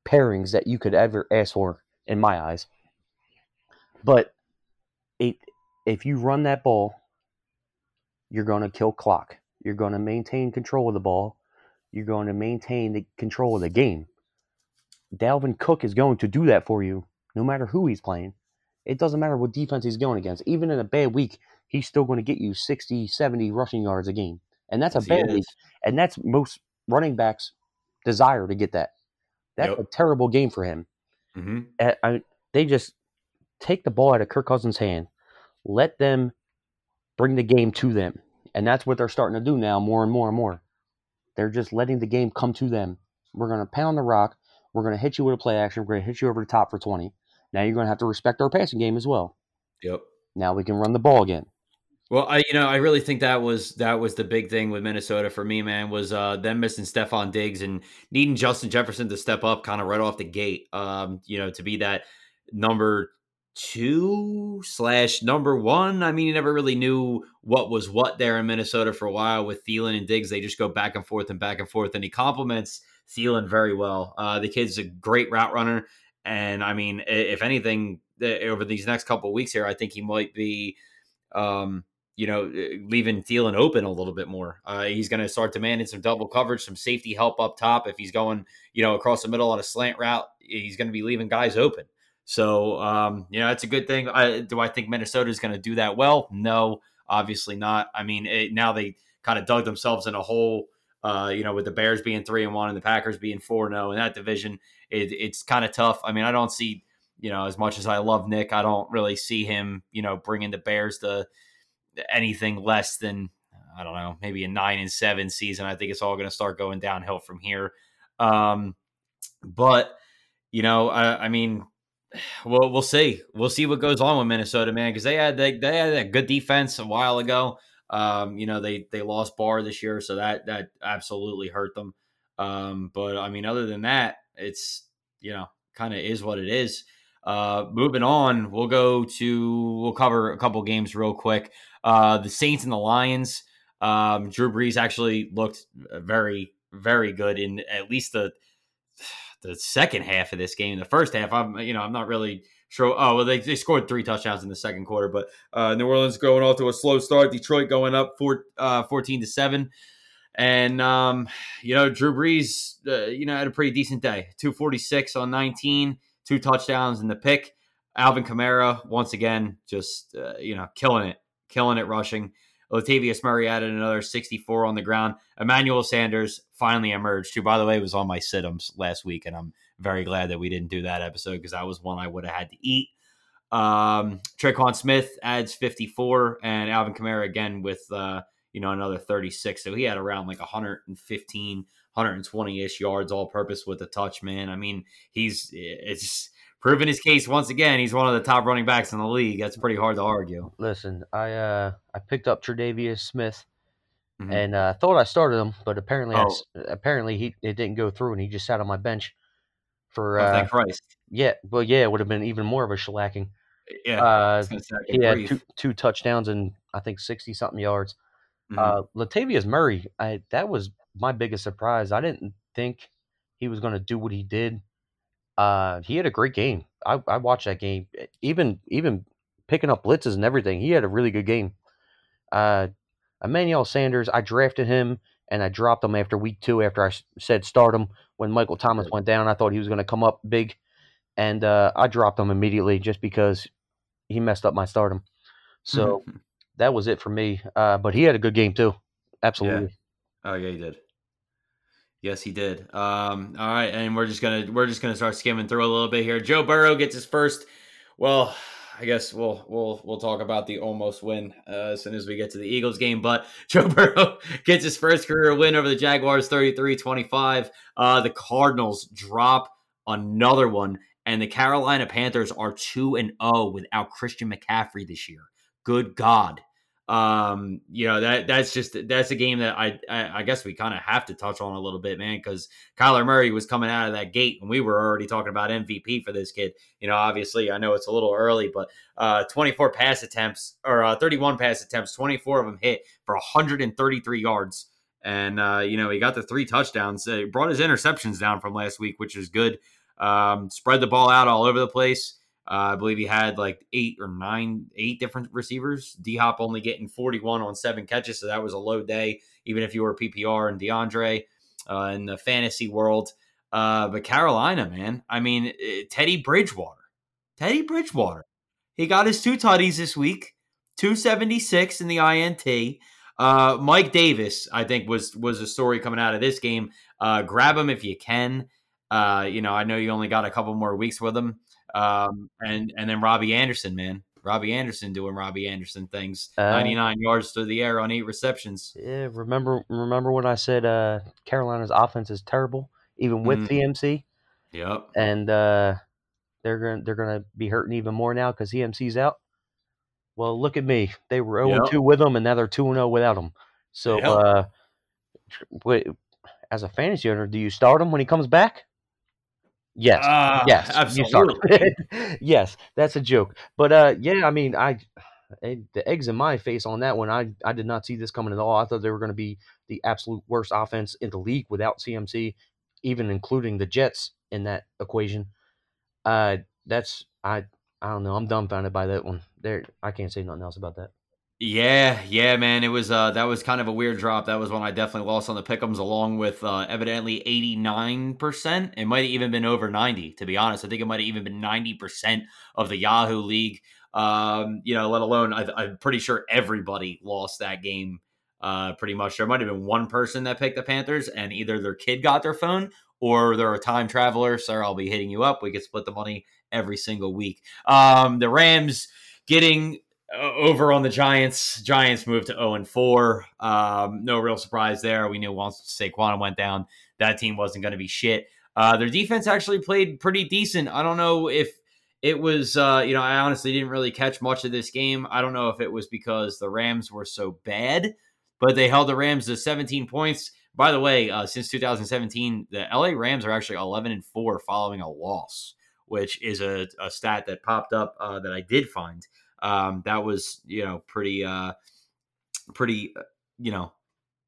pairings that you could ever ask for, in my eyes. But it, if you run that ball, you're going to kill clock. You're going to maintain control of the ball. You're going to maintain the control of the game. Dalvin Cook is going to do that for you no matter who he's playing. It doesn't matter what defense he's going against. Even in a bad week, he's still going to get you 60, 70 rushing yards a game. And that's yes, a bad week. And that's most running backs' desire to get that. That's yep. a terrible game for him. Mm-hmm. I, I, they just take the ball out of Kirk Cousins' hand, let them bring the game to them. And that's what they're starting to do now more and more and more. They're just letting the game come to them. We're going to pound the rock. We're going to hit you with a play action. We're going to hit you over the top for 20. Now you're going to have to respect our passing game as well. Yep. Now we can run the ball again. Well, I you know I really think that was that was the big thing with Minnesota for me, man. Was uh, them missing Stefon Diggs and needing Justin Jefferson to step up, kind of right off the gate. Um, you know, to be that number two slash number one. I mean, you never really knew what was what there in Minnesota for a while with Thielen and Diggs. They just go back and forth and back and forth, and he complements Thielen very well. Uh, the kid's a great route runner, and I mean, if anything, over these next couple weeks here, I think he might be. Um, you know, uh, leaving Thielen open a little bit more. Uh, he's going to start demanding some double coverage, some safety help up top. If he's going, you know, across the middle on a slant route, he's going to be leaving guys open. So, um, you know, that's a good thing. I, do I think Minnesota is going to do that well? No, obviously not. I mean, it, now they kind of dug themselves in a hole. Uh, you know, with the Bears being three and one and the Packers being four zero oh in that division, it, it's kind of tough. I mean, I don't see, you know, as much as I love Nick, I don't really see him, you know, bringing the Bears to anything less than I don't know, maybe a nine and seven season. I think it's all going to start going downhill from here. Um, but you know, I, I mean, well, we'll see. We'll see what goes on with Minnesota, man, because they had they, they had a good defense a while ago. Um, you know, they they lost Barr this year, so that that absolutely hurt them. Um, but I mean, other than that, it's you know, kind of is what it is. Uh, moving on, we'll go to we'll cover a couple games real quick. Uh, the Saints and the Lions. Um, Drew Brees actually looked very, very good in at least the the second half of this game. The first half, I'm you know I'm not really sure. Oh well, they, they scored three touchdowns in the second quarter, but uh, New Orleans going off to a slow start. Detroit going up four, uh, 14 to seven. And um, you know, Drew Brees, uh, you know, had a pretty decent day. Two forty six on nineteen, two touchdowns in the pick. Alvin Kamara once again, just uh, you know, killing it killing it rushing. Latavius Murray added another 64 on the ground. Emmanuel Sanders finally emerged, who, by the way, was on my situms last week, and I'm very glad that we didn't do that episode because that was one I would have had to eat. Um, Tre'Quan Smith adds 54, and Alvin Kamara again with uh, you know another 36. So he had around like 115, 120 ish yards all purpose with a touch. Man, I mean he's it's proven his case once again. He's one of the top running backs in the league. That's pretty hard to argue. Listen, I uh I picked up Tre'Davious Smith, mm-hmm. and uh, thought I started him, but apparently oh. I, apparently he it didn't go through, and he just sat on my bench for. Oh, uh, thank Christ. Yeah, well, yeah, it would have been even more of a shellacking. Yeah, uh, he had two, two touchdowns and I think sixty something yards. Mm-hmm. Uh, Latavius Murray, I that was my biggest surprise. I didn't think he was going to do what he did uh, he had a great game. I, I watched that game. Even even picking up blitzes and everything, he had a really good game. Uh, Emmanuel Sanders, I drafted him and I dropped him after week two after I said start him when Michael Thomas went down. I thought he was going to come up big, and uh, I dropped him immediately just because he messed up my stardom. So mm-hmm. that was it for me. Uh, but he had a good game too. Absolutely. Yeah. Oh yeah, he did. Yes, he did. Um, all right, and we're just gonna we're just gonna start skimming through a little bit here. Joe Burrow gets his first. Well, I guess we'll we'll we'll talk about the almost win uh, as soon as we get to the Eagles game. But Joe Burrow gets his first career win over the Jaguars, 33-25. Uh, the Cardinals drop another one, and the Carolina Panthers are two and zero without Christian McCaffrey this year. Good God! Um you know that that's just that's a game that i i, I guess we kind of have to touch on a little bit man because kyler murray was coming out of that gate and we were already talking about mvp for this kid. You know obviously i know it's a little early but uh 24 pass attempts or uh, 31 pass attempts 24 of them hit for 133 yards. And uh you know he got the three touchdowns uh, brought his interceptions down from last week which is good. Um spread the ball out all over the place uh, I believe he had like eight or nine, eight different receivers. D Hop only getting 41 on seven catches, so that was a low day, even if you were PPR and DeAndre uh, in the fantasy world. Uh, but Carolina, man, I mean, eh, Teddy Bridgewater, Teddy Bridgewater, he got his two tutties this week, 276 in the INT. Uh, Mike Davis, I think, was was a story coming out of this game. Uh, grab him if you can. Uh, you know, I know you only got a couple more weeks with him. Um, and and then Robby Anderson, man, Robby Anderson doing Robby Anderson things. Uh, 99 yards through the air on eight receptions. Yeah, remember remember when I said uh, Carolina's offense is terrible, even with mm. CMC. Yep. And uh, they're gonna they're gonna be hurting even more now because CMC's out. Well, look at me. They were 0 Yep. 2 with him, and now they're 2 and 0 without him. So, Yep. uh, wait, as a fantasy owner, do you start him when he comes back? Yes. Ah, yes. Absolutely. yes, that's a joke. But uh, yeah, I mean, I the eggs in my face on that one. I I did not see this coming at all. I thought they were going to be the absolute worst offense in the league without CMC, even including the Jets in that equation. Uh, that's I I don't know. I'm dumbfounded by that one. There, I can't say nothing else about that. Yeah, yeah, man. It was uh that was kind of a weird drop. That was one I definitely lost on the pickums along with uh evidently 89%. It might have even been over 90, to be honest. I think it might have even been 90% of the Yahoo League. Um, you know, let alone I, I'm pretty sure everybody lost that game. Uh, pretty much. There might have been one person that picked the Panthers, and either their kid got their phone or they're a time traveler. Sir, I'll be hitting you up. We could split the money every single week. Um, the Rams getting over on the Giants. Giants moved to 0 and 4. Um, no real surprise there. We knew once Saquon went down, that team wasn't going to be shit. Uh, their defense actually played pretty decent. I don't know if it was, uh, you know, I honestly didn't really catch much of this game. I don't know if it was because the Rams were so bad, but they held the Rams to 17 points. By the way, uh, since 2017, the LA Rams are actually 11 and 4 following a loss, which is a, a stat that popped up uh, that I did find um, that was you know pretty uh pretty uh, you know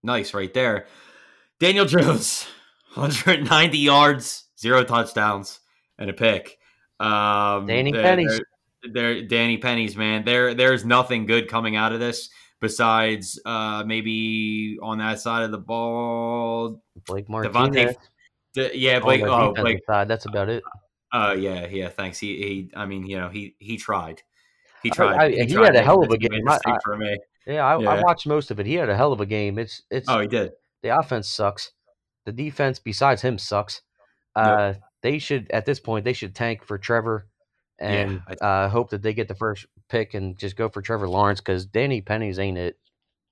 nice right there daniel jones 190 yards zero touchdowns and a pick um Danny they're- Pennies. they're, they're danny pennies man there there's nothing good coming out of this besides uh maybe on that side of the ball Blake Devontae- Martinez the, yeah blake oh blake side. That's about it. uh yeah yeah thanks he he i mean you know he he tried he tried I- he tried had a hell of a game. I- I- for me Yeah, I, I watched most of it. He had a hell of a game. It's it's Oh, he did. the offense sucks. The defense, besides him, sucks. Uh, they should at this point they should tank for Trevor and uh, hope that they get the first pick and just go for Trevor Lawrence because Danny Penny's ain't it.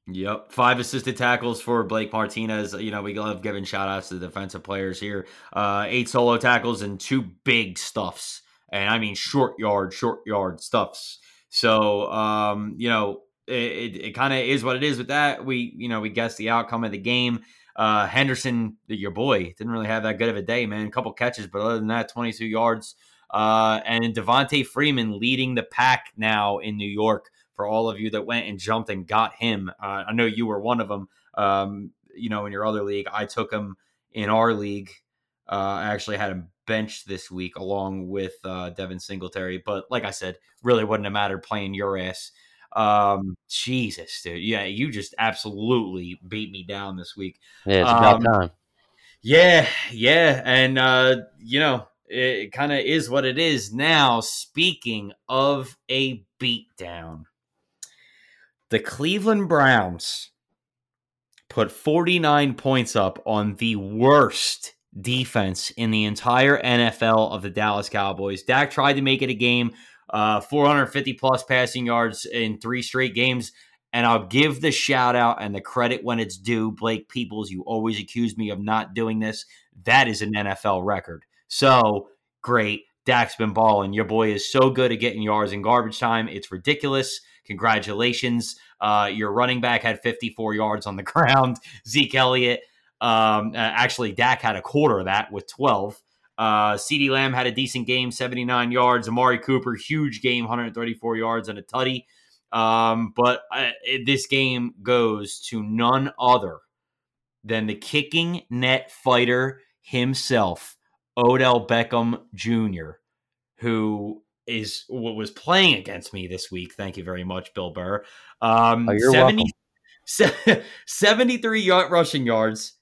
Yep. Five assisted tackles for Blake Martinez. You know, we love giving shout outs to the defensive players here. Uh, eight solo tackles and two big stuffs. And I mean short yard, short yard stuffs. So, um, you know, it, it, it kind of is what it is with that. We, you know, we guessed the outcome of the game. Uh, Henderson, your boy, didn't really have that good of a day, man. A couple catches, but other than that, 22 yards. Uh, and Devonta Freeman leading the pack now in New York for all of you that went and jumped and got him. Uh, I know you were one of them. Um, you know, in your other league, I took him in our league. Uh, I actually had him benched this week along with uh, Devin Singletary, but like I said, really wouldn't have mattered playing your ass. Um, Jesus, dude, yeah, you just absolutely beat me down this week. Yeah, it's about Um, time. Yeah, yeah, and uh, you know, it, it kind of is what it is now. Speaking of a beatdown, the Cleveland Browns put 49 points up on the worst defense in the entire NFL of the Dallas Cowboys. Dak tried to make it a game, uh, 450 plus passing yards in three straight games. And I'll give the shout out and the credit when it's due. Blake Peoples, you always accuse me of not doing this. That is an NFL record. So great. Dak's been balling. Your boy is so good at getting yards in garbage time. It's ridiculous. Congratulations. Uh, your running back had 54 yards on the ground. Zeke Elliott. Um, uh, actually, Dak had a quarter of that with 12. Uh, CeeDee Lamb had a decent game, 79 yards. Amari Cooper, huge game, 134 yards and a tutty. Um, but uh, it- this game goes to none other than the kicking net fighter himself, Odell Beckham Jr., who is what was playing against me this week. Thank you very much, Bill Burr. Um, Oh, you're 70 se- 73 yard rushing yards,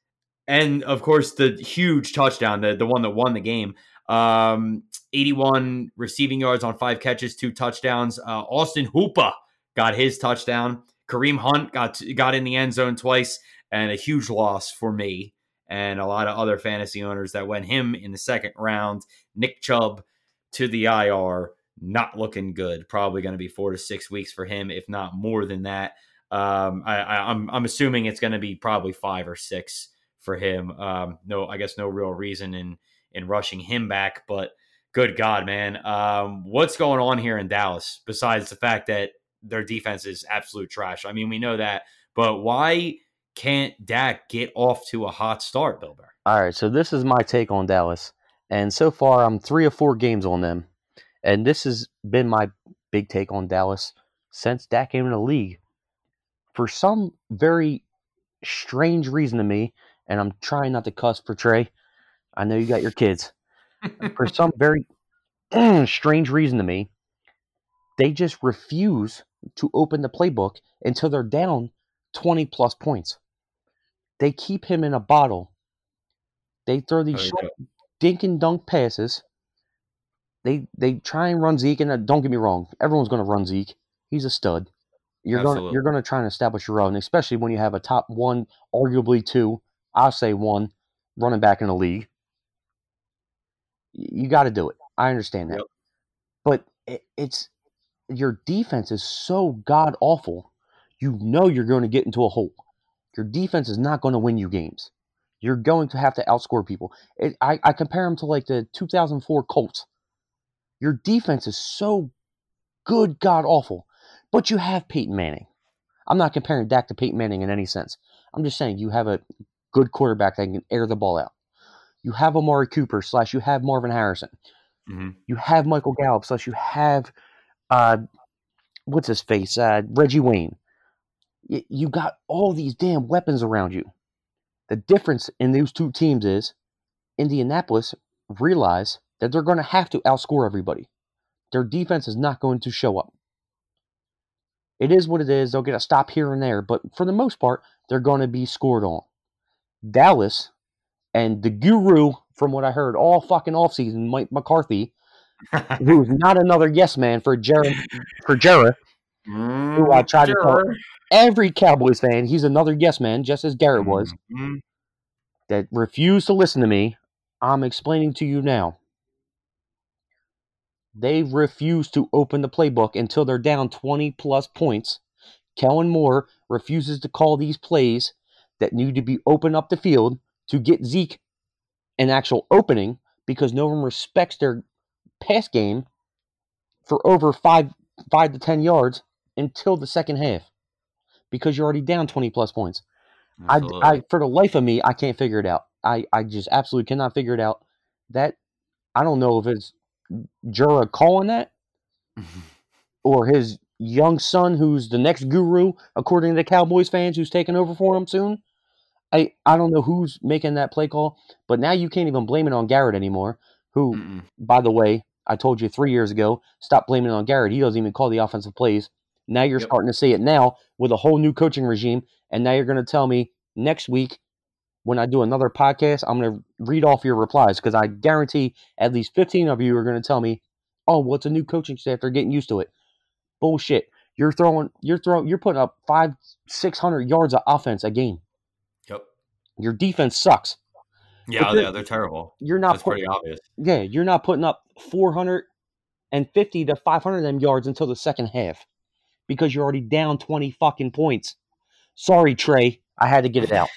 and of course the huge touchdown, the, the one that won the game. Um, 81 receiving yards on five catches, two touchdowns. Uh, Austin Hooper got his touchdown. Kareem Hunt got got in the end zone twice, and a huge loss for me and a lot of other fantasy owners that went him in the second round. Nick Chubb to the IR, not looking good. Probably going to be four to six weeks for him, if not more than that. Um, I, I, I'm I'm assuming it's going to be probably five or six for him. Um, no, I guess no real reason in in rushing him back, but good God, man, um, what's going on here in Dallas? Besides the fact that their defense is absolute trash. I mean, we know that, but why can't Dak get off to a hot start, Bill? All right, so this is my take on Dallas, and so far I'm three or four games on them, and this has been my big take on Dallas since Dak came in the league. For some very strange reason to me, and I'm trying not to cuss for Trey. I know you got your kids. for some very strange reason to me, they just refuse to open the playbook until they're down 20 plus points. They keep him in a bottle. They throw these short dink and dunk passes. They they try and run Zeke, and uh, don't get me wrong, everyone's going to run Zeke. He's a stud. You're going you're going to try and establish your own, especially when you have a top one, arguably two, I'll say one, running back in the league. You got to do it. I understand that, Yep. but it, it's your defense is so god awful. You know you're going to get into a hole. Your defense is not going to win you games. You're going to have to outscore people. It, I, I compare them to like the 2004 Colts. Your defense is so good, god awful, but you have Peyton Manning. I'm not comparing Dak to Peyton Manning in any sense. I'm just saying you have a good quarterback that can air the ball out. You have Amari Cooper slash you have Marvin Harrison. Mhm. You have Michael Gallup slash you have uh, what's his face uh, Reggie Wayne. Y- you got all these damn weapons around you. The difference in those two teams is Indianapolis realize that they're going to have to outscore everybody. Their defense is not going to show up. It is what it is. They'll get a stop here and there, but for the most part, they're going to be scored on. Dallas and the guru, from what I heard all fucking offseason, Mike McCarthy, who's not another yes man for Jared for Jarrah. Who I tried to call- Every Cowboys fan, he's another yes man, just as Garrett was, Mhm. that refused to listen to me. I'm explaining to you now. They refuse to open the playbook until they're down 20 plus points. Kellen Moore refuses to call these plays that need to be open up the field to get Zeke an actual opening because no one respects their pass game for over five five to ten yards until the second half because you're already down 20 plus points. I, I for the life of me, I can't figure it out. I, I just absolutely cannot figure it out. That I don't know if it's Jura calling that or his young son, who's the next guru, according to the Cowboys fans, who's taking over for him soon. I I don't know who's making that play call, but now you can't even blame it on Garrett anymore. Who, Mm-mm. by the way, I told you three years ago, stop blaming it on Garrett. He doesn't even call the offensive plays. Now you're Yep. starting to see it now with a whole new coaching regime, and now you're going to tell me next week when I do another podcast, I'm going to read off your replies because I guarantee at least 15 of you are going to tell me, "Oh, what's a new coaching staff? They're getting used to it." Bullshit. You're throwing, you're throwing, you're putting up five, six hundred yards of offense a game. Your defense sucks. Yeah, they're- yeah, they're terrible. You're not That's putting, pretty obvious. yeah, you're not putting up 450 to 500 of them yards until the second half because you're already down 20 fucking points. Sorry, Trey. I had to get it out.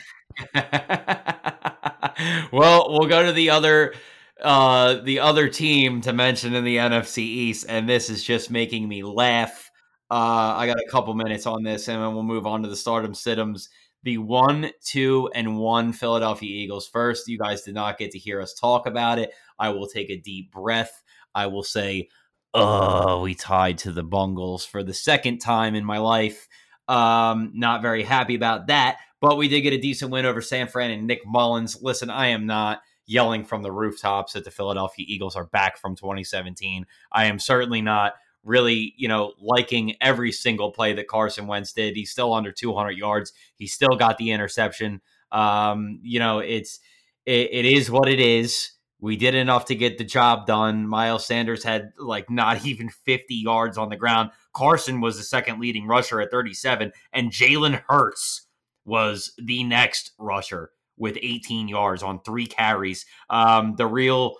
well, we'll go to the other uh the other team to mention in the NFC East, and this is just making me laugh. Uh I got a couple minutes on this, and then we'll move on to the stardom situms. The one, two, and one Philadelphia Eagles. First, you guys did not get to hear us talk about it. I will take a deep breath. I will say, oh, we tied to the Bungles for the second time in my life. Um, not very happy about that, but we did get a decent win over San Fran and Nick Mullens. Listen, I am not yelling from the rooftops that the Philadelphia Eagles are back from 2017. I am certainly not really, you know, liking every single play that Carson Wentz did. He's still under 200 yards. He still got the interception. Um, you know, it's it, it is what it is. We did enough to get the job done. Miles Sanders had like not even 50 yards on the ground. Carson was the second leading rusher at 37, and Jalen Hurts was the next rusher with 18 yards on three carries. Um, the real,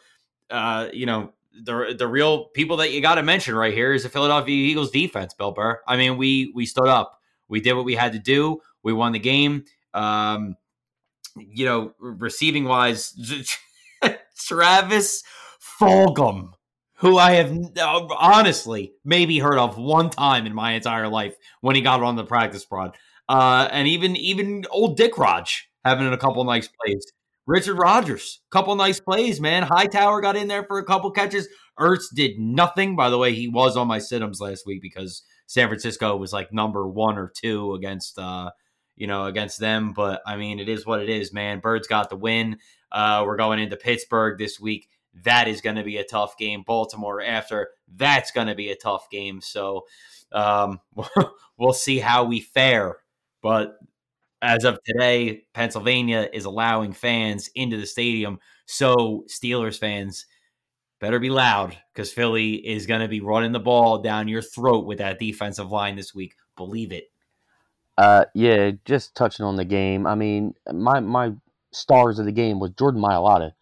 uh, you know, the the real people that you got to mention right here is the Philadelphia Eagles defense. Bill Burr. I mean, we we stood up. We did what we had to do. We won the game. Um, you know, receiving wise, Travis Fulgham, who I have honestly maybe heard of one time in my entire life when he got on the practice squad. Uh, and even even old Dick Raj having a couple nice plays. Richard Rodgers, couple nice plays, man. Hightower got in there for a couple catches. Ertz did nothing. By the way, he was on my situms last week because San Francisco was like number one or two against uh, you know, against them. But I mean, it is what it is, man. Birds got the win. Uh, we're going into Pittsburgh this week. That is going to be a tough game. Baltimore after that's going to be a tough game. So um, we'll see how we fare. But as of today, Pennsylvania is allowing fans into the stadium. So Steelers fans better be loud because Philly is going to be running the ball down your throat with that defensive line this week. Believe it. Uh, yeah, just touching on the game. I mean, my my stars of the game was Jordan Mailata.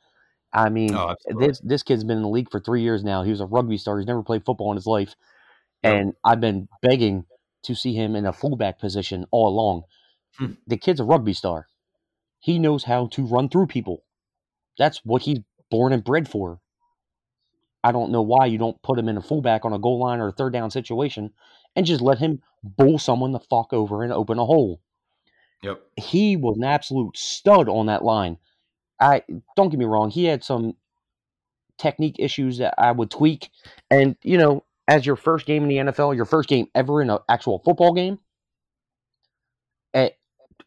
I mean, oh, this this kid's been in the league for three years now. He was a rugby star. He's never played football in his life, and I've been begging to see him in a fullback position all along. Hmm. The kid's a rugby star. He knows how to run through people. That's what he's born and bred for. I don't know why you don't put him in a fullback on a goal line or a third down situation and just let him bowl someone the fuck over and open a hole. Yep. He was an absolute stud on that line. I don't get me wrong, he had some technique issues that I would tweak. And, you know, as your first game in the NFL, your first game ever in an actual football game, a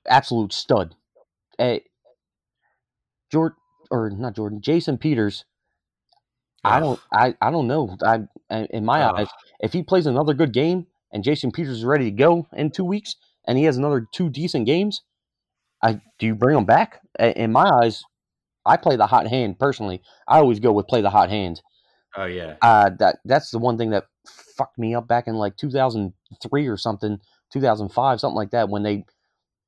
absolute stud. A Jordan or not Jordan, Jason Peters. I don't I, I don't know. I in my eyes, if he plays another good game, and Jason Peters is ready to go in two weeks, and he has another two decent games, I do you bring him back? In my eyes, I play the hot hand personally. I always go with play the hot hand. Oh yeah. Uh, that that's the one thing that fucked me up back in like 2003 or something, 2005, something like that, when they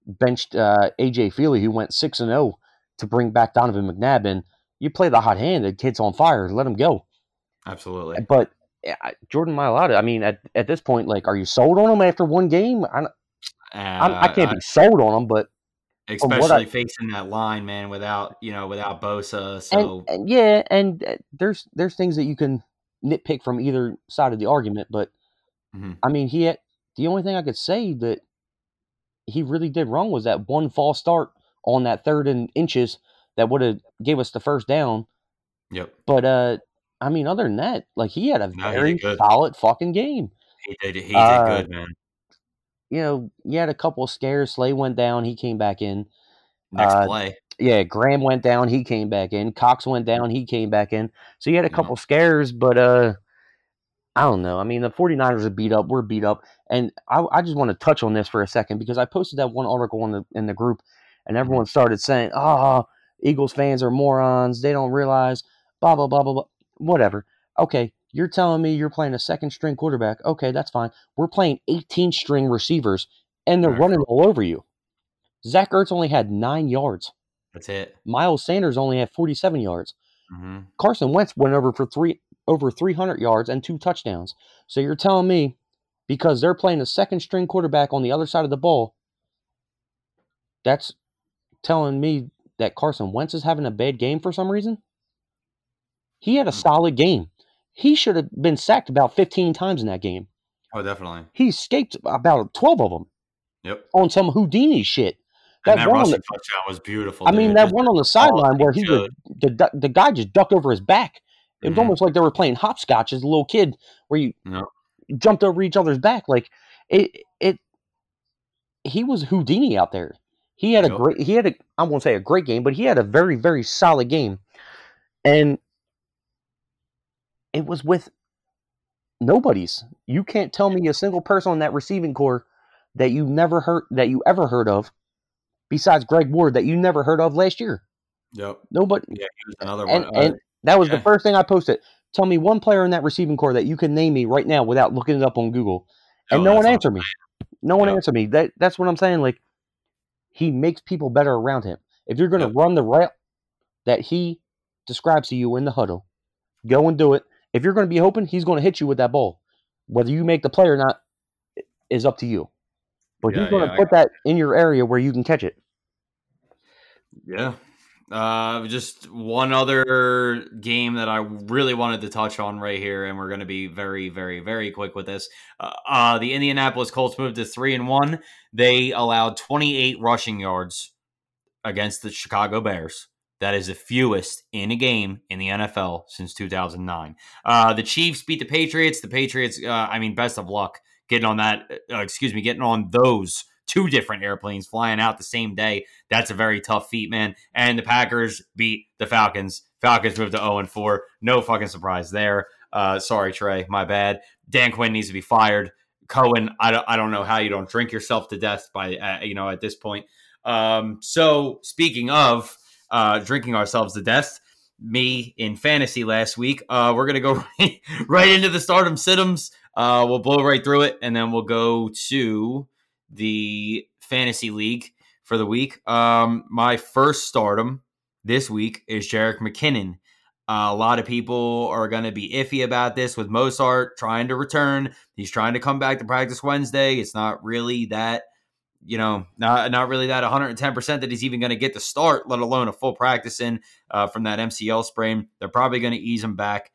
benched uh, AJ Feeley, who went six and zero, oh to bring back Donovan McNabb. And you play the hot hand, the kid's on fire, let him go. Absolutely. But Jordan Mailata. I mean, at, at this point, like, are you sold on him after one game? I, uh, I can't be sold on him, but especially I, facing that line, man, without you know, without Bosa. So and, and yeah, and uh, there's there's things that you can nitpick from either side of the argument, but mm-hmm. I mean, he had the only thing I could say that he really did wrong was that one false start on that third and inches that would have gave us the first down. Yep. But uh I mean, other than that, like he had a no, very solid fucking game. He did. He did uh, good, man. You know, you had a couple of scares. Slay went down. He came back in. Next uh, play. Yeah, Graham went down. He came back in. Cox went down. He came back in. So you had a couple scares, but uh, I don't know. I mean, the 49ers are beat up. We're beat up. And I, I just want to touch on this for a second because I posted that one article in the in the group, and mm-hmm. everyone started saying, "Oh, Eagles fans are morons. They don't realize." Blah blah blah blah blah whatever. Okay, you're telling me you're playing a second string quarterback. Okay, that's fine. We're playing 18 string receivers, and they're running all over you. Zach Ertz only had nine yards. That's it. Miles Sanders only had 47 yards. Mm-hmm. Carson Wentz went over for three over 300 yards and two touchdowns. So you're telling me because they're playing a second string quarterback on the other side of the ball, that's telling me that Carson Wentz is having a bad game for some reason? He had a mm. solid game. He should have been sacked about 15 times in that game. Oh, definitely. He escaped about 12 of them. Yep. On some Houdini shit. That, that one the, touchdown was beautiful. I mean, that one on the sideline where he was, the the guy just ducked over his back. It was mm-hmm. almost like they were playing hopscotch as a little kid, where you jumped over each other's back. Like it, it. He was Houdini out there. He had a yep. great. He had a. I won't say a great game, but he had a very very solid game. And it was with nobody's. You can't tell me a single person on that receiving core that you never heard that you ever heard of, besides Greg Ward that you never heard of last year. Yep. Nobody. Yeah, another one. And, and that was yeah. the first thing I posted. Tell me one player in that receiving core that you can name me right now without looking it up on Google. And oh, no one answered me. No one yep. answered me. That that's what I'm saying. Like he makes people better around him. If you're going to yep. run the route that he describes to you in the huddle, go and do it. If you're going to be hoping, he's going to hit you with that ball. Whether you make the play or not is up to you. But yeah, he's going yeah, to put that in your area where you can catch it. Yeah. Uh, just one other game that I really wanted to touch on right here, and we're going to be very, very, very quick with this. Uh, uh, the Indianapolis Colts moved to three and one. They allowed 28 rushing yards against the Chicago Bears. That is the fewest in a game in the NFL since 2009. Uh, the Chiefs beat the Patriots. The Patriots, uh, I mean, best of luck getting on that. Uh, excuse me, getting on those two different airplanes flying out the same day. That's a very tough feat, man. And the Packers beat the Falcons. Falcons moved to 0 and 4. No fucking surprise there. Uh, sorry, Trey. My bad. Dan Quinn needs to be fired. Cohen, I don't, I don't know how you don't drink yourself to death by, uh, you know, at this point. Um, so speaking of uh, drinking ourselves to death, me in fantasy last week, uh, we're going to go right, right, into the stardom situms. Uh, we'll blow right through it and then we'll go to the fantasy league for the week. Um, my first stardom this week is Jerick McKinnon. Uh, a lot of people are going to be iffy about this with Mostert trying to return. He's trying to come back to practice Wednesday. It's not really that, you know, not not really that 110% that he's even going to get to start, let alone a full practice in uh, from that MCL sprain. They're probably going to ease him back.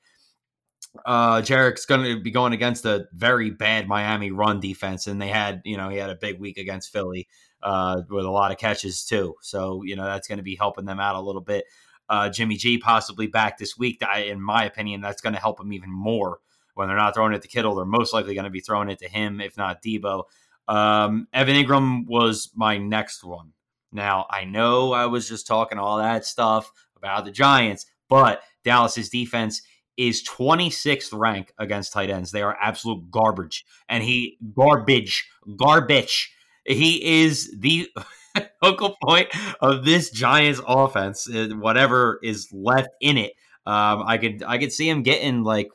Uh, Jerick's going to be going against a very bad Miami run defense, and they had, you know, he had a big week against Philly uh, with a lot of catches too. So, you know, that's going to be helping them out a little bit. Uh, Jimmy G possibly back this week. I, in my opinion, that's going to help him even more when they're not throwing it to Kittle. They're most likely going to be throwing it to him, if not Deebo. Um, Evan Engram was my next one. Now, I know I was just talking all that stuff about the Giants, but Dallas's defense is 26th rank against tight ends. They are absolute garbage. And he garbage, garbage. He is the focal point of this Giants offense. Uh, whatever is left in it, um, I could I could see him getting like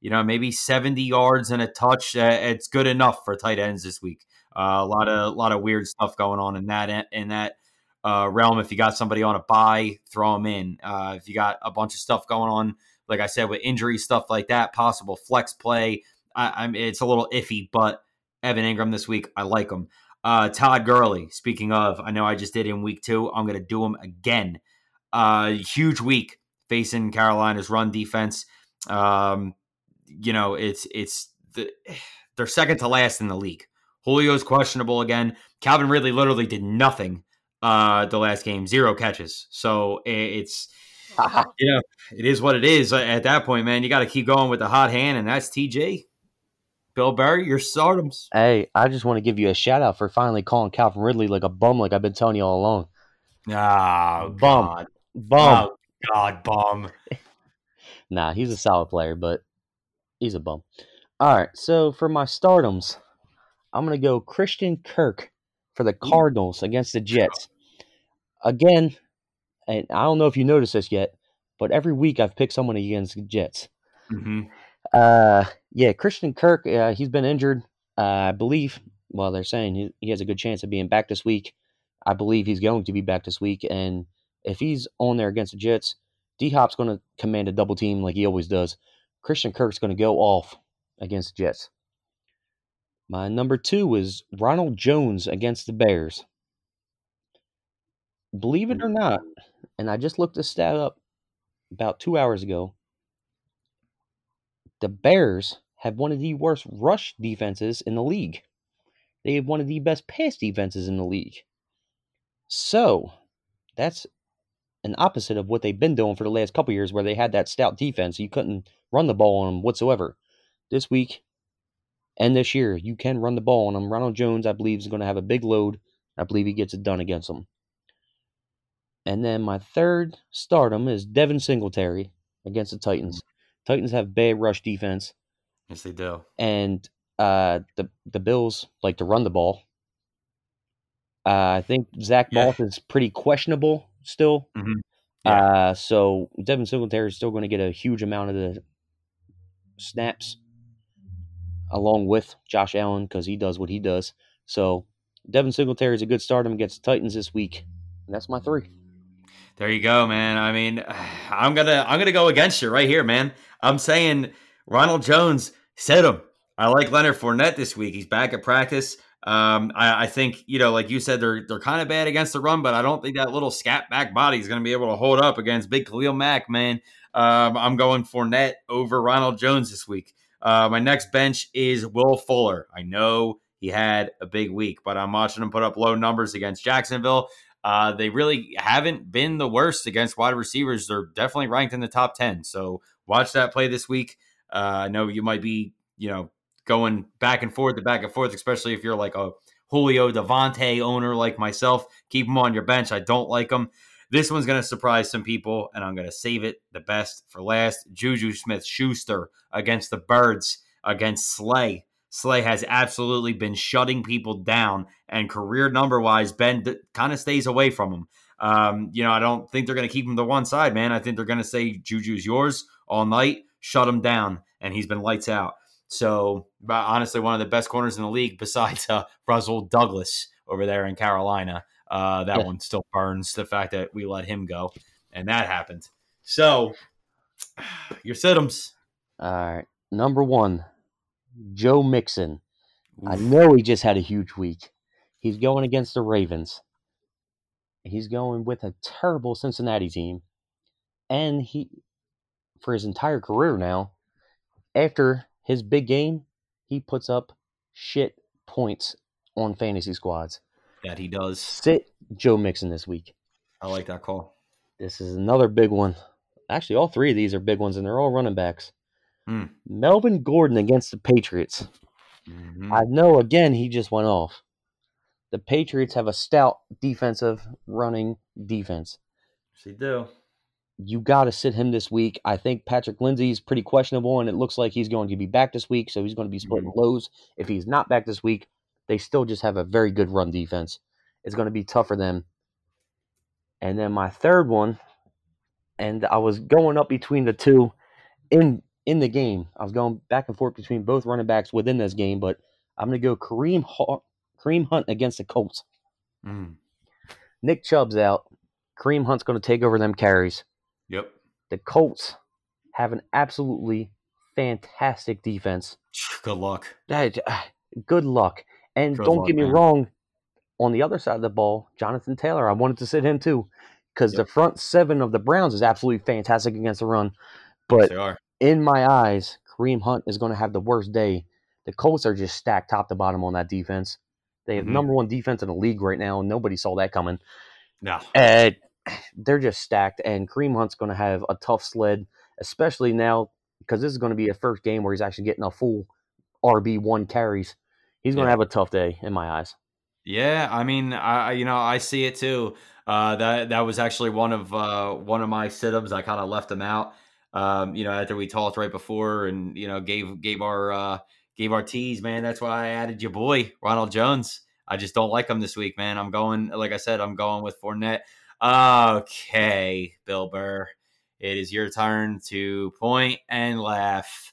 you know maybe 70 yards and a touch. Uh, it's good enough for tight ends this week. Uh, a lot of a lot of weird stuff going on in that in that uh, realm. If you got somebody on a buy, throw them in. Uh, if you got a bunch of stuff going on like I said, with injury stuff like that, possible flex play. I, am it's a little iffy, but Evan Engram this week, I like him. Uh, Todd Gurley. Speaking of, I know I just did in week two. I'm going to do him again. Uh, huge week facing Carolina's run defense. Um, you know, it's it's the, they're second to last in the league. Julio's questionable again. Calvin Ridley literally did nothing uh, the last game, zero catches. So it's you know, it is what it is. Uh, at that point, man, you got to keep going with the hot hand, and that's TJ. Bill Barry, your stardoms. Hey, I just want to give you a shout out for finally calling Calvin Ridley like a bum, like I've been telling you all along. Oh, bum, God. bum. Oh, God, bum. nah, he's a solid player, but he's a bum. All right, so for my stardoms, I'm gonna go Christian Kirk for the Cardinals against the Jets. Again, and I don't know if you noticed this yet, but every week I've picked someone against the Jets. Mm-hmm. Uh, yeah, Christian Kirk, uh, he's been injured. Uh, I believe. Well, they're saying he, he has a good chance of being back this week. I believe he's going to be back this week, and if he's on there against the Jets, D Hop's going to command a double team like he always does. Christian Kirk's going to go off against the Jets. My number two is Ronald Jones against the Bears. Believe it mm. or not, and I just looked this stat up about two hours ago. The Bears have one of the worst rush defenses in the league. They have one of the best pass defenses in the league. So, that's an opposite of what they've been doing for the last couple years, where they had that stout defense. You couldn't run the ball on them whatsoever. This week and this year, you can run the ball on them. Ronald Jones, I believe, is going to have a big load. I believe he gets it done against them. And then my third stardom is Devin Singletary against the Titans. Titans have bad rush defense. Yes, they do. And uh, the the Bills like to run the ball. Uh, I think Zach yeah. Moss is pretty questionable still. Mm-hmm. Yeah. Uh, so Devin Singletary is still going to get a huge amount of the snaps along with Josh Allen because he does what he does. So Devin Singletary is a good stardom against the Titans this week. And that's my three. There you go, man. I mean, I'm gonna I'm gonna go against you right here, man. I'm saying Ronald Jones said him. I like Leonard Fournette this week. He's back at practice. Um, I, I, think you know, like you said, they're they're kind of bad against the run, but I don't think that little scat back body is going to be able to hold up against Big Khalil Mack. Man, um, I'm going Fournette over Ronald Jones this week. Uh, my next bench is Will Fuller. I know he had a big week, but I'm watching him put up low numbers against Jacksonville. Uh, they really haven't been the worst against wide receivers. They're definitely ranked in the top 10. So watch that play this week. Uh, I know you might be, you know, going back and forth, the back and forth, especially if you're like a Julio Davante owner like myself. Keep him on your bench. I don't like him. This one's going to surprise some people, and I'm going to save it the best for last. Juju Smith Schuster against the Birds against Slay. Slay has absolutely been shutting people down, and career number wise, Ben d- kind of stays away from him. Um, you know, I don't think they're going to keep him to one side, man. I think they're going to say Juju's yours all night, shut him down, and he's been lights out. So, honestly, one of the best corners in the league besides uh, Rasul Douglas over there in Carolina. Uh, that yeah. one still burns the fact that we let him go, and that happened. So, your situms. All right, number one, Joe Mixon. Oof. I know he just had a huge week. He's going against the Ravens. He's going with a terrible Cincinnati team, and he, for his entire career now, after his big game, he puts up shit points on fantasy squads. That he does. Sit Joe Mixon this week. I like that call. This is another big one. Actually, all three of these are big ones, and they're all running backs. Mm. Melvin Gordon against the Patriots. Mm-hmm. I know, again, he just went off. The Patriots have a stout defensive running defense. They do. You got to sit him this week. I think Patrick Lindsay is pretty questionable, and it looks like he's going to be back this week, so he's going to be splitting mm-hmm. lows. If he's not back this week, they still just have a very good run defense. It's going to be tough for them. And then my third one, and I was going up between the two in in the game. I was going back and forth between both running backs within this game, but I'm going to go Kareem Hunt, Kareem Hunt against the Colts. Mm. Nick Chubb's out. Kareem Hunt's going to take over them carries. Yep. The Colts have an absolutely fantastic defense. Good luck. Good luck. And Good don't luck, get me man. wrong, on the other side of the ball, Jonathan Taylor, I wanted to sit him too because yep. the front seven of the Browns is absolutely fantastic against the run. But yes, in my eyes, Kareem Hunt is going to have the worst day. The Colts are just stacked top to bottom on that defense. They have mm-hmm. number one defense in the league right now, and nobody saw that coming. No. And they're just stacked, and Kareem Hunt's going to have a tough sled, especially now because this is going to be a first game where he's actually getting a full RB one carries. He's going to yeah. have a tough day in my eyes. Yeah, I mean, I you know I see it too. Uh, that that was actually one of uh, one of my sit-ups. I kind of left them out. Um, you know, after we talked right before, and you know, gave gave our uh, gave our tease, man. That's why I added your boy Ronald Jones. I just don't like him this week, man. I'm going, like I said, I'm going with Fournette. Okay, Bill Burr, it is your turn to point and laugh.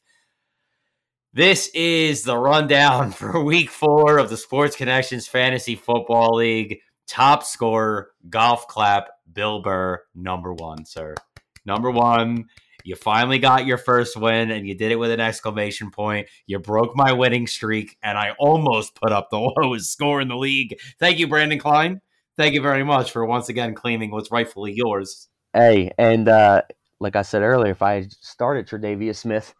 This is the rundown for week four of the Sports Connections Fantasy Football League. Top scorer, golf clap, Bill Burr, number one, sir. Number one. You finally got your first win and you did it with an exclamation point. You broke my winning streak, and I almost put up the lowest score in the league. Thank you, Brandon Klein. Thank you very much for once again claiming what's rightfully yours. Hey, and uh, like I said earlier, if I started Tre'Davious Smith,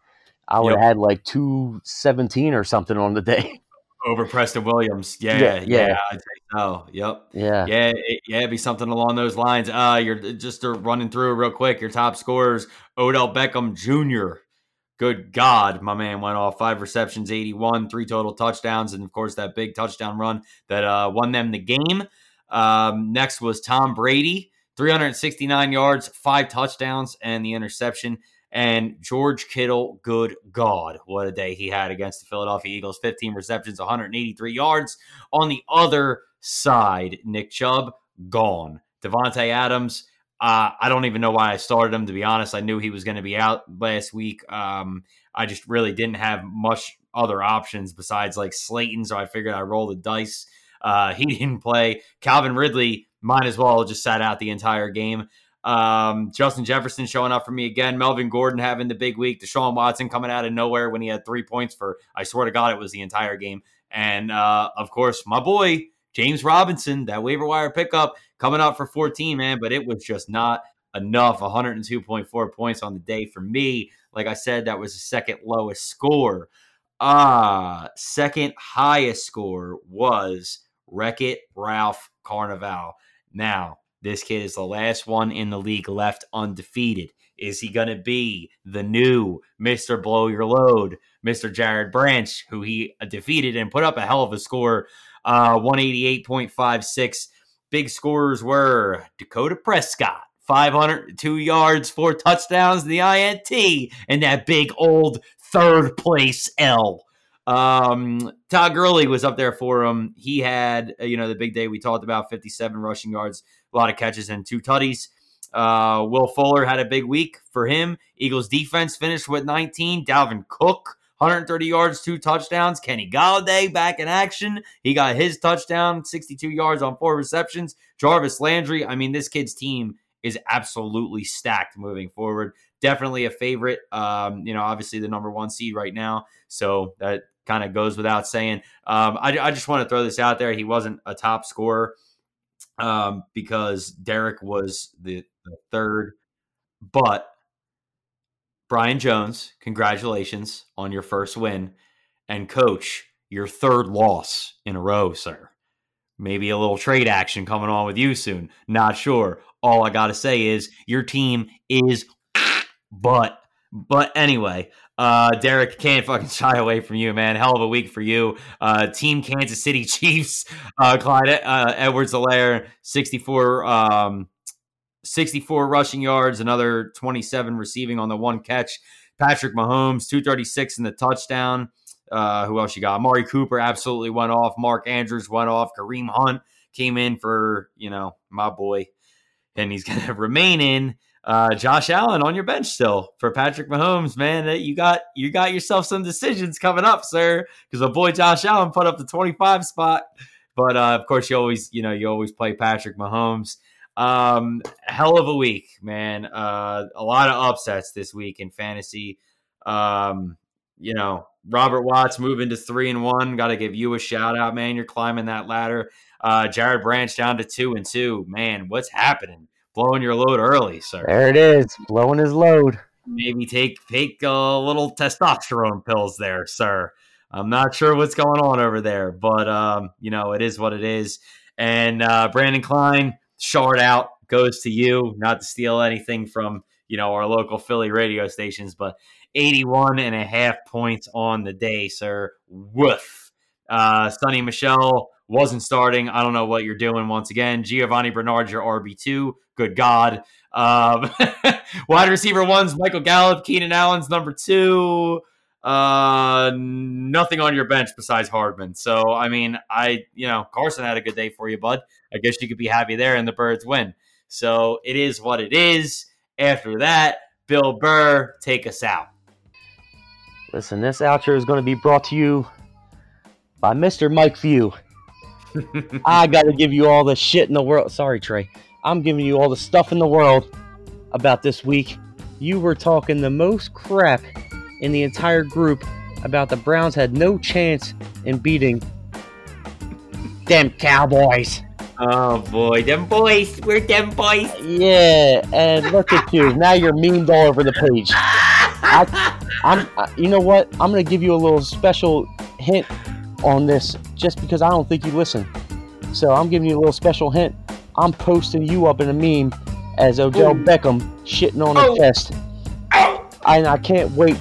I would yep. have had like two seventeen or something on the day. Over Preston Williams, yeah, yeah, yeah. yeah I'd say so. Yep, yeah, yeah, it, yeah. It'd be something along those lines. Uh, you're just uh, running through real quick. Your top scorers: Odell Beckham Jr. Good God, my man went off five receptions, 81, three total touchdowns, and of course that big touchdown run that uh, won them the game. Um, next was Tom Brady, 369 yards, five touchdowns, and the interception. And George Kittle, good God, what a day he had against the Philadelphia Eagles. 15 receptions, 183 yards. On the other side, Nick Chubb, gone. Davante Adams, uh, I don't even know why I started him, to be honest. I knew he was going to be out last week. Um, I just really didn't have much other options besides like Slayton, so I figured I'd roll the dice. Uh, he didn't play. Calvin Ridley might as well just sat out the entire game. Um, Justin Jefferson showing up for me again. Melvin Gordon having the big week. Deshaun Watson coming out of nowhere when he had three points for, I swear to God, it was the entire game. and uh, of course, my boy James Robinson, that waiver wire pickup coming up for 14, man. But it was just not enough. 102.4 points on the day for me. Like I said, that was the second lowest score. Ah, second highest score was Wreck It Ralph Carnival. Now, this kid is the last one in the league left undefeated. Is he going to be the new Mr. Blow Your Load, Mr. Jared Branch, who he defeated and put up a hell of a score, uh, 188.56. Big scorers were Dakota Prescott, 502 yards, four touchdowns, the INT, and that big old third place L. Um, Todd Gurley was up there for him. He had, uh, you know, the big day we talked about 57 rushing yards, a lot of catches, and two tutties. Uh, Will Fuller had a big week for him. Eagles defense finished with 19. Dalvin Cook, 130 yards, two touchdowns. Kenny Golladay back in action. He got his touchdown, 62 yards on four receptions. Jarvis Landry. I mean, this kid's team is absolutely stacked moving forward. Definitely a favorite. Um, you know, obviously the number one seed right now. So that kind of goes without saying. Um, I, I, just want to throw this out there. He wasn't a top scorer um, because Derek was the, the third. But Brian Jones, congratulations on your first win. And coach, your third loss in a row, sir. Maybe a little trade action coming on with you soon. Not sure. All I got to say is your team is but but anyway, uh, Derek can't fucking shy away from you, man. Hell of a week for you. Uh, Team Kansas City Chiefs, uh, Clyde uh, Edwards Helaire, 64, um, 64 rushing yards, another 27 receiving on the one catch. Patrick Mahomes, 236 in the touchdown. Uh, who else you got? Amari Cooper absolutely went off. Mark Andrews went off. Kareem Hunt came in for, you know, my boy. And he's going to remain in uh, Josh Allen on your bench still for Patrick Mahomes, man. You got you got yourself some decisions coming up, sir, because my boy Josh Allen put up the 25 spot. But uh, of course, you always you know you always play Patrick Mahomes. Um, hell of a week, man. Uh, a lot of upsets this week in fantasy. Um, you know, Robert Watts moving to three and one. Got to give you a shout out, man. You're climbing that ladder. Uh, Jared Branch down to two and two. Man, what's happening? Blowing your load early, sir. There it is, blowing his load. Maybe take take a little testosterone pills there, sir. I'm not sure what's going on over there, but um, you know it is what it is. And uh, Brandon Klein, short out goes to you. Not to steal anything from you know our local Philly radio stations, but 81 and a half points on the day, sir. Woof. Uh, Sonny Michel wasn't starting. I don't know what you're doing once again. Giovani Bernard, your RB2. Good God. Um, wide receiver one's Michael Gallup. Keenan Allen's number two. Uh, nothing on your bench besides Hardman. So, I mean, I, you know, Carson had a good day for you, bud. I guess you could be happy there, and the Birds win. So, it is what it is. After that, Bill Burr, take us out. Listen, this outro is going to be brought to you by Mr. Mike View. I got to give you all the shit in the world. Sorry, Trey. I'm giving you all the stuff in the world about this week. You were talking the most crap in the entire group about the Browns had no chance in beating them Cowboys. Oh boy, them boys, we're them boys. Yeah, and look at you. Now you're memed all over the page. I, am you know what? I'm gonna give you a little special hint on this, just because I don't think you listen. So I'm giving you a little special hint. I'm posting you up in a meme as Odell Ooh. Beckham shitting on oh. a chest. Oh. And I can't wait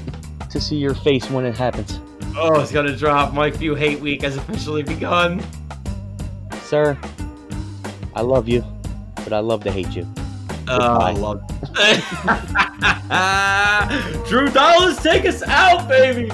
to see your face when it happens. Oh, it's gonna drop. Mike View Hate Week has officially begun. Sir, I love you, but I love to hate you. Oh, I love Drew Dallas, take us out, baby.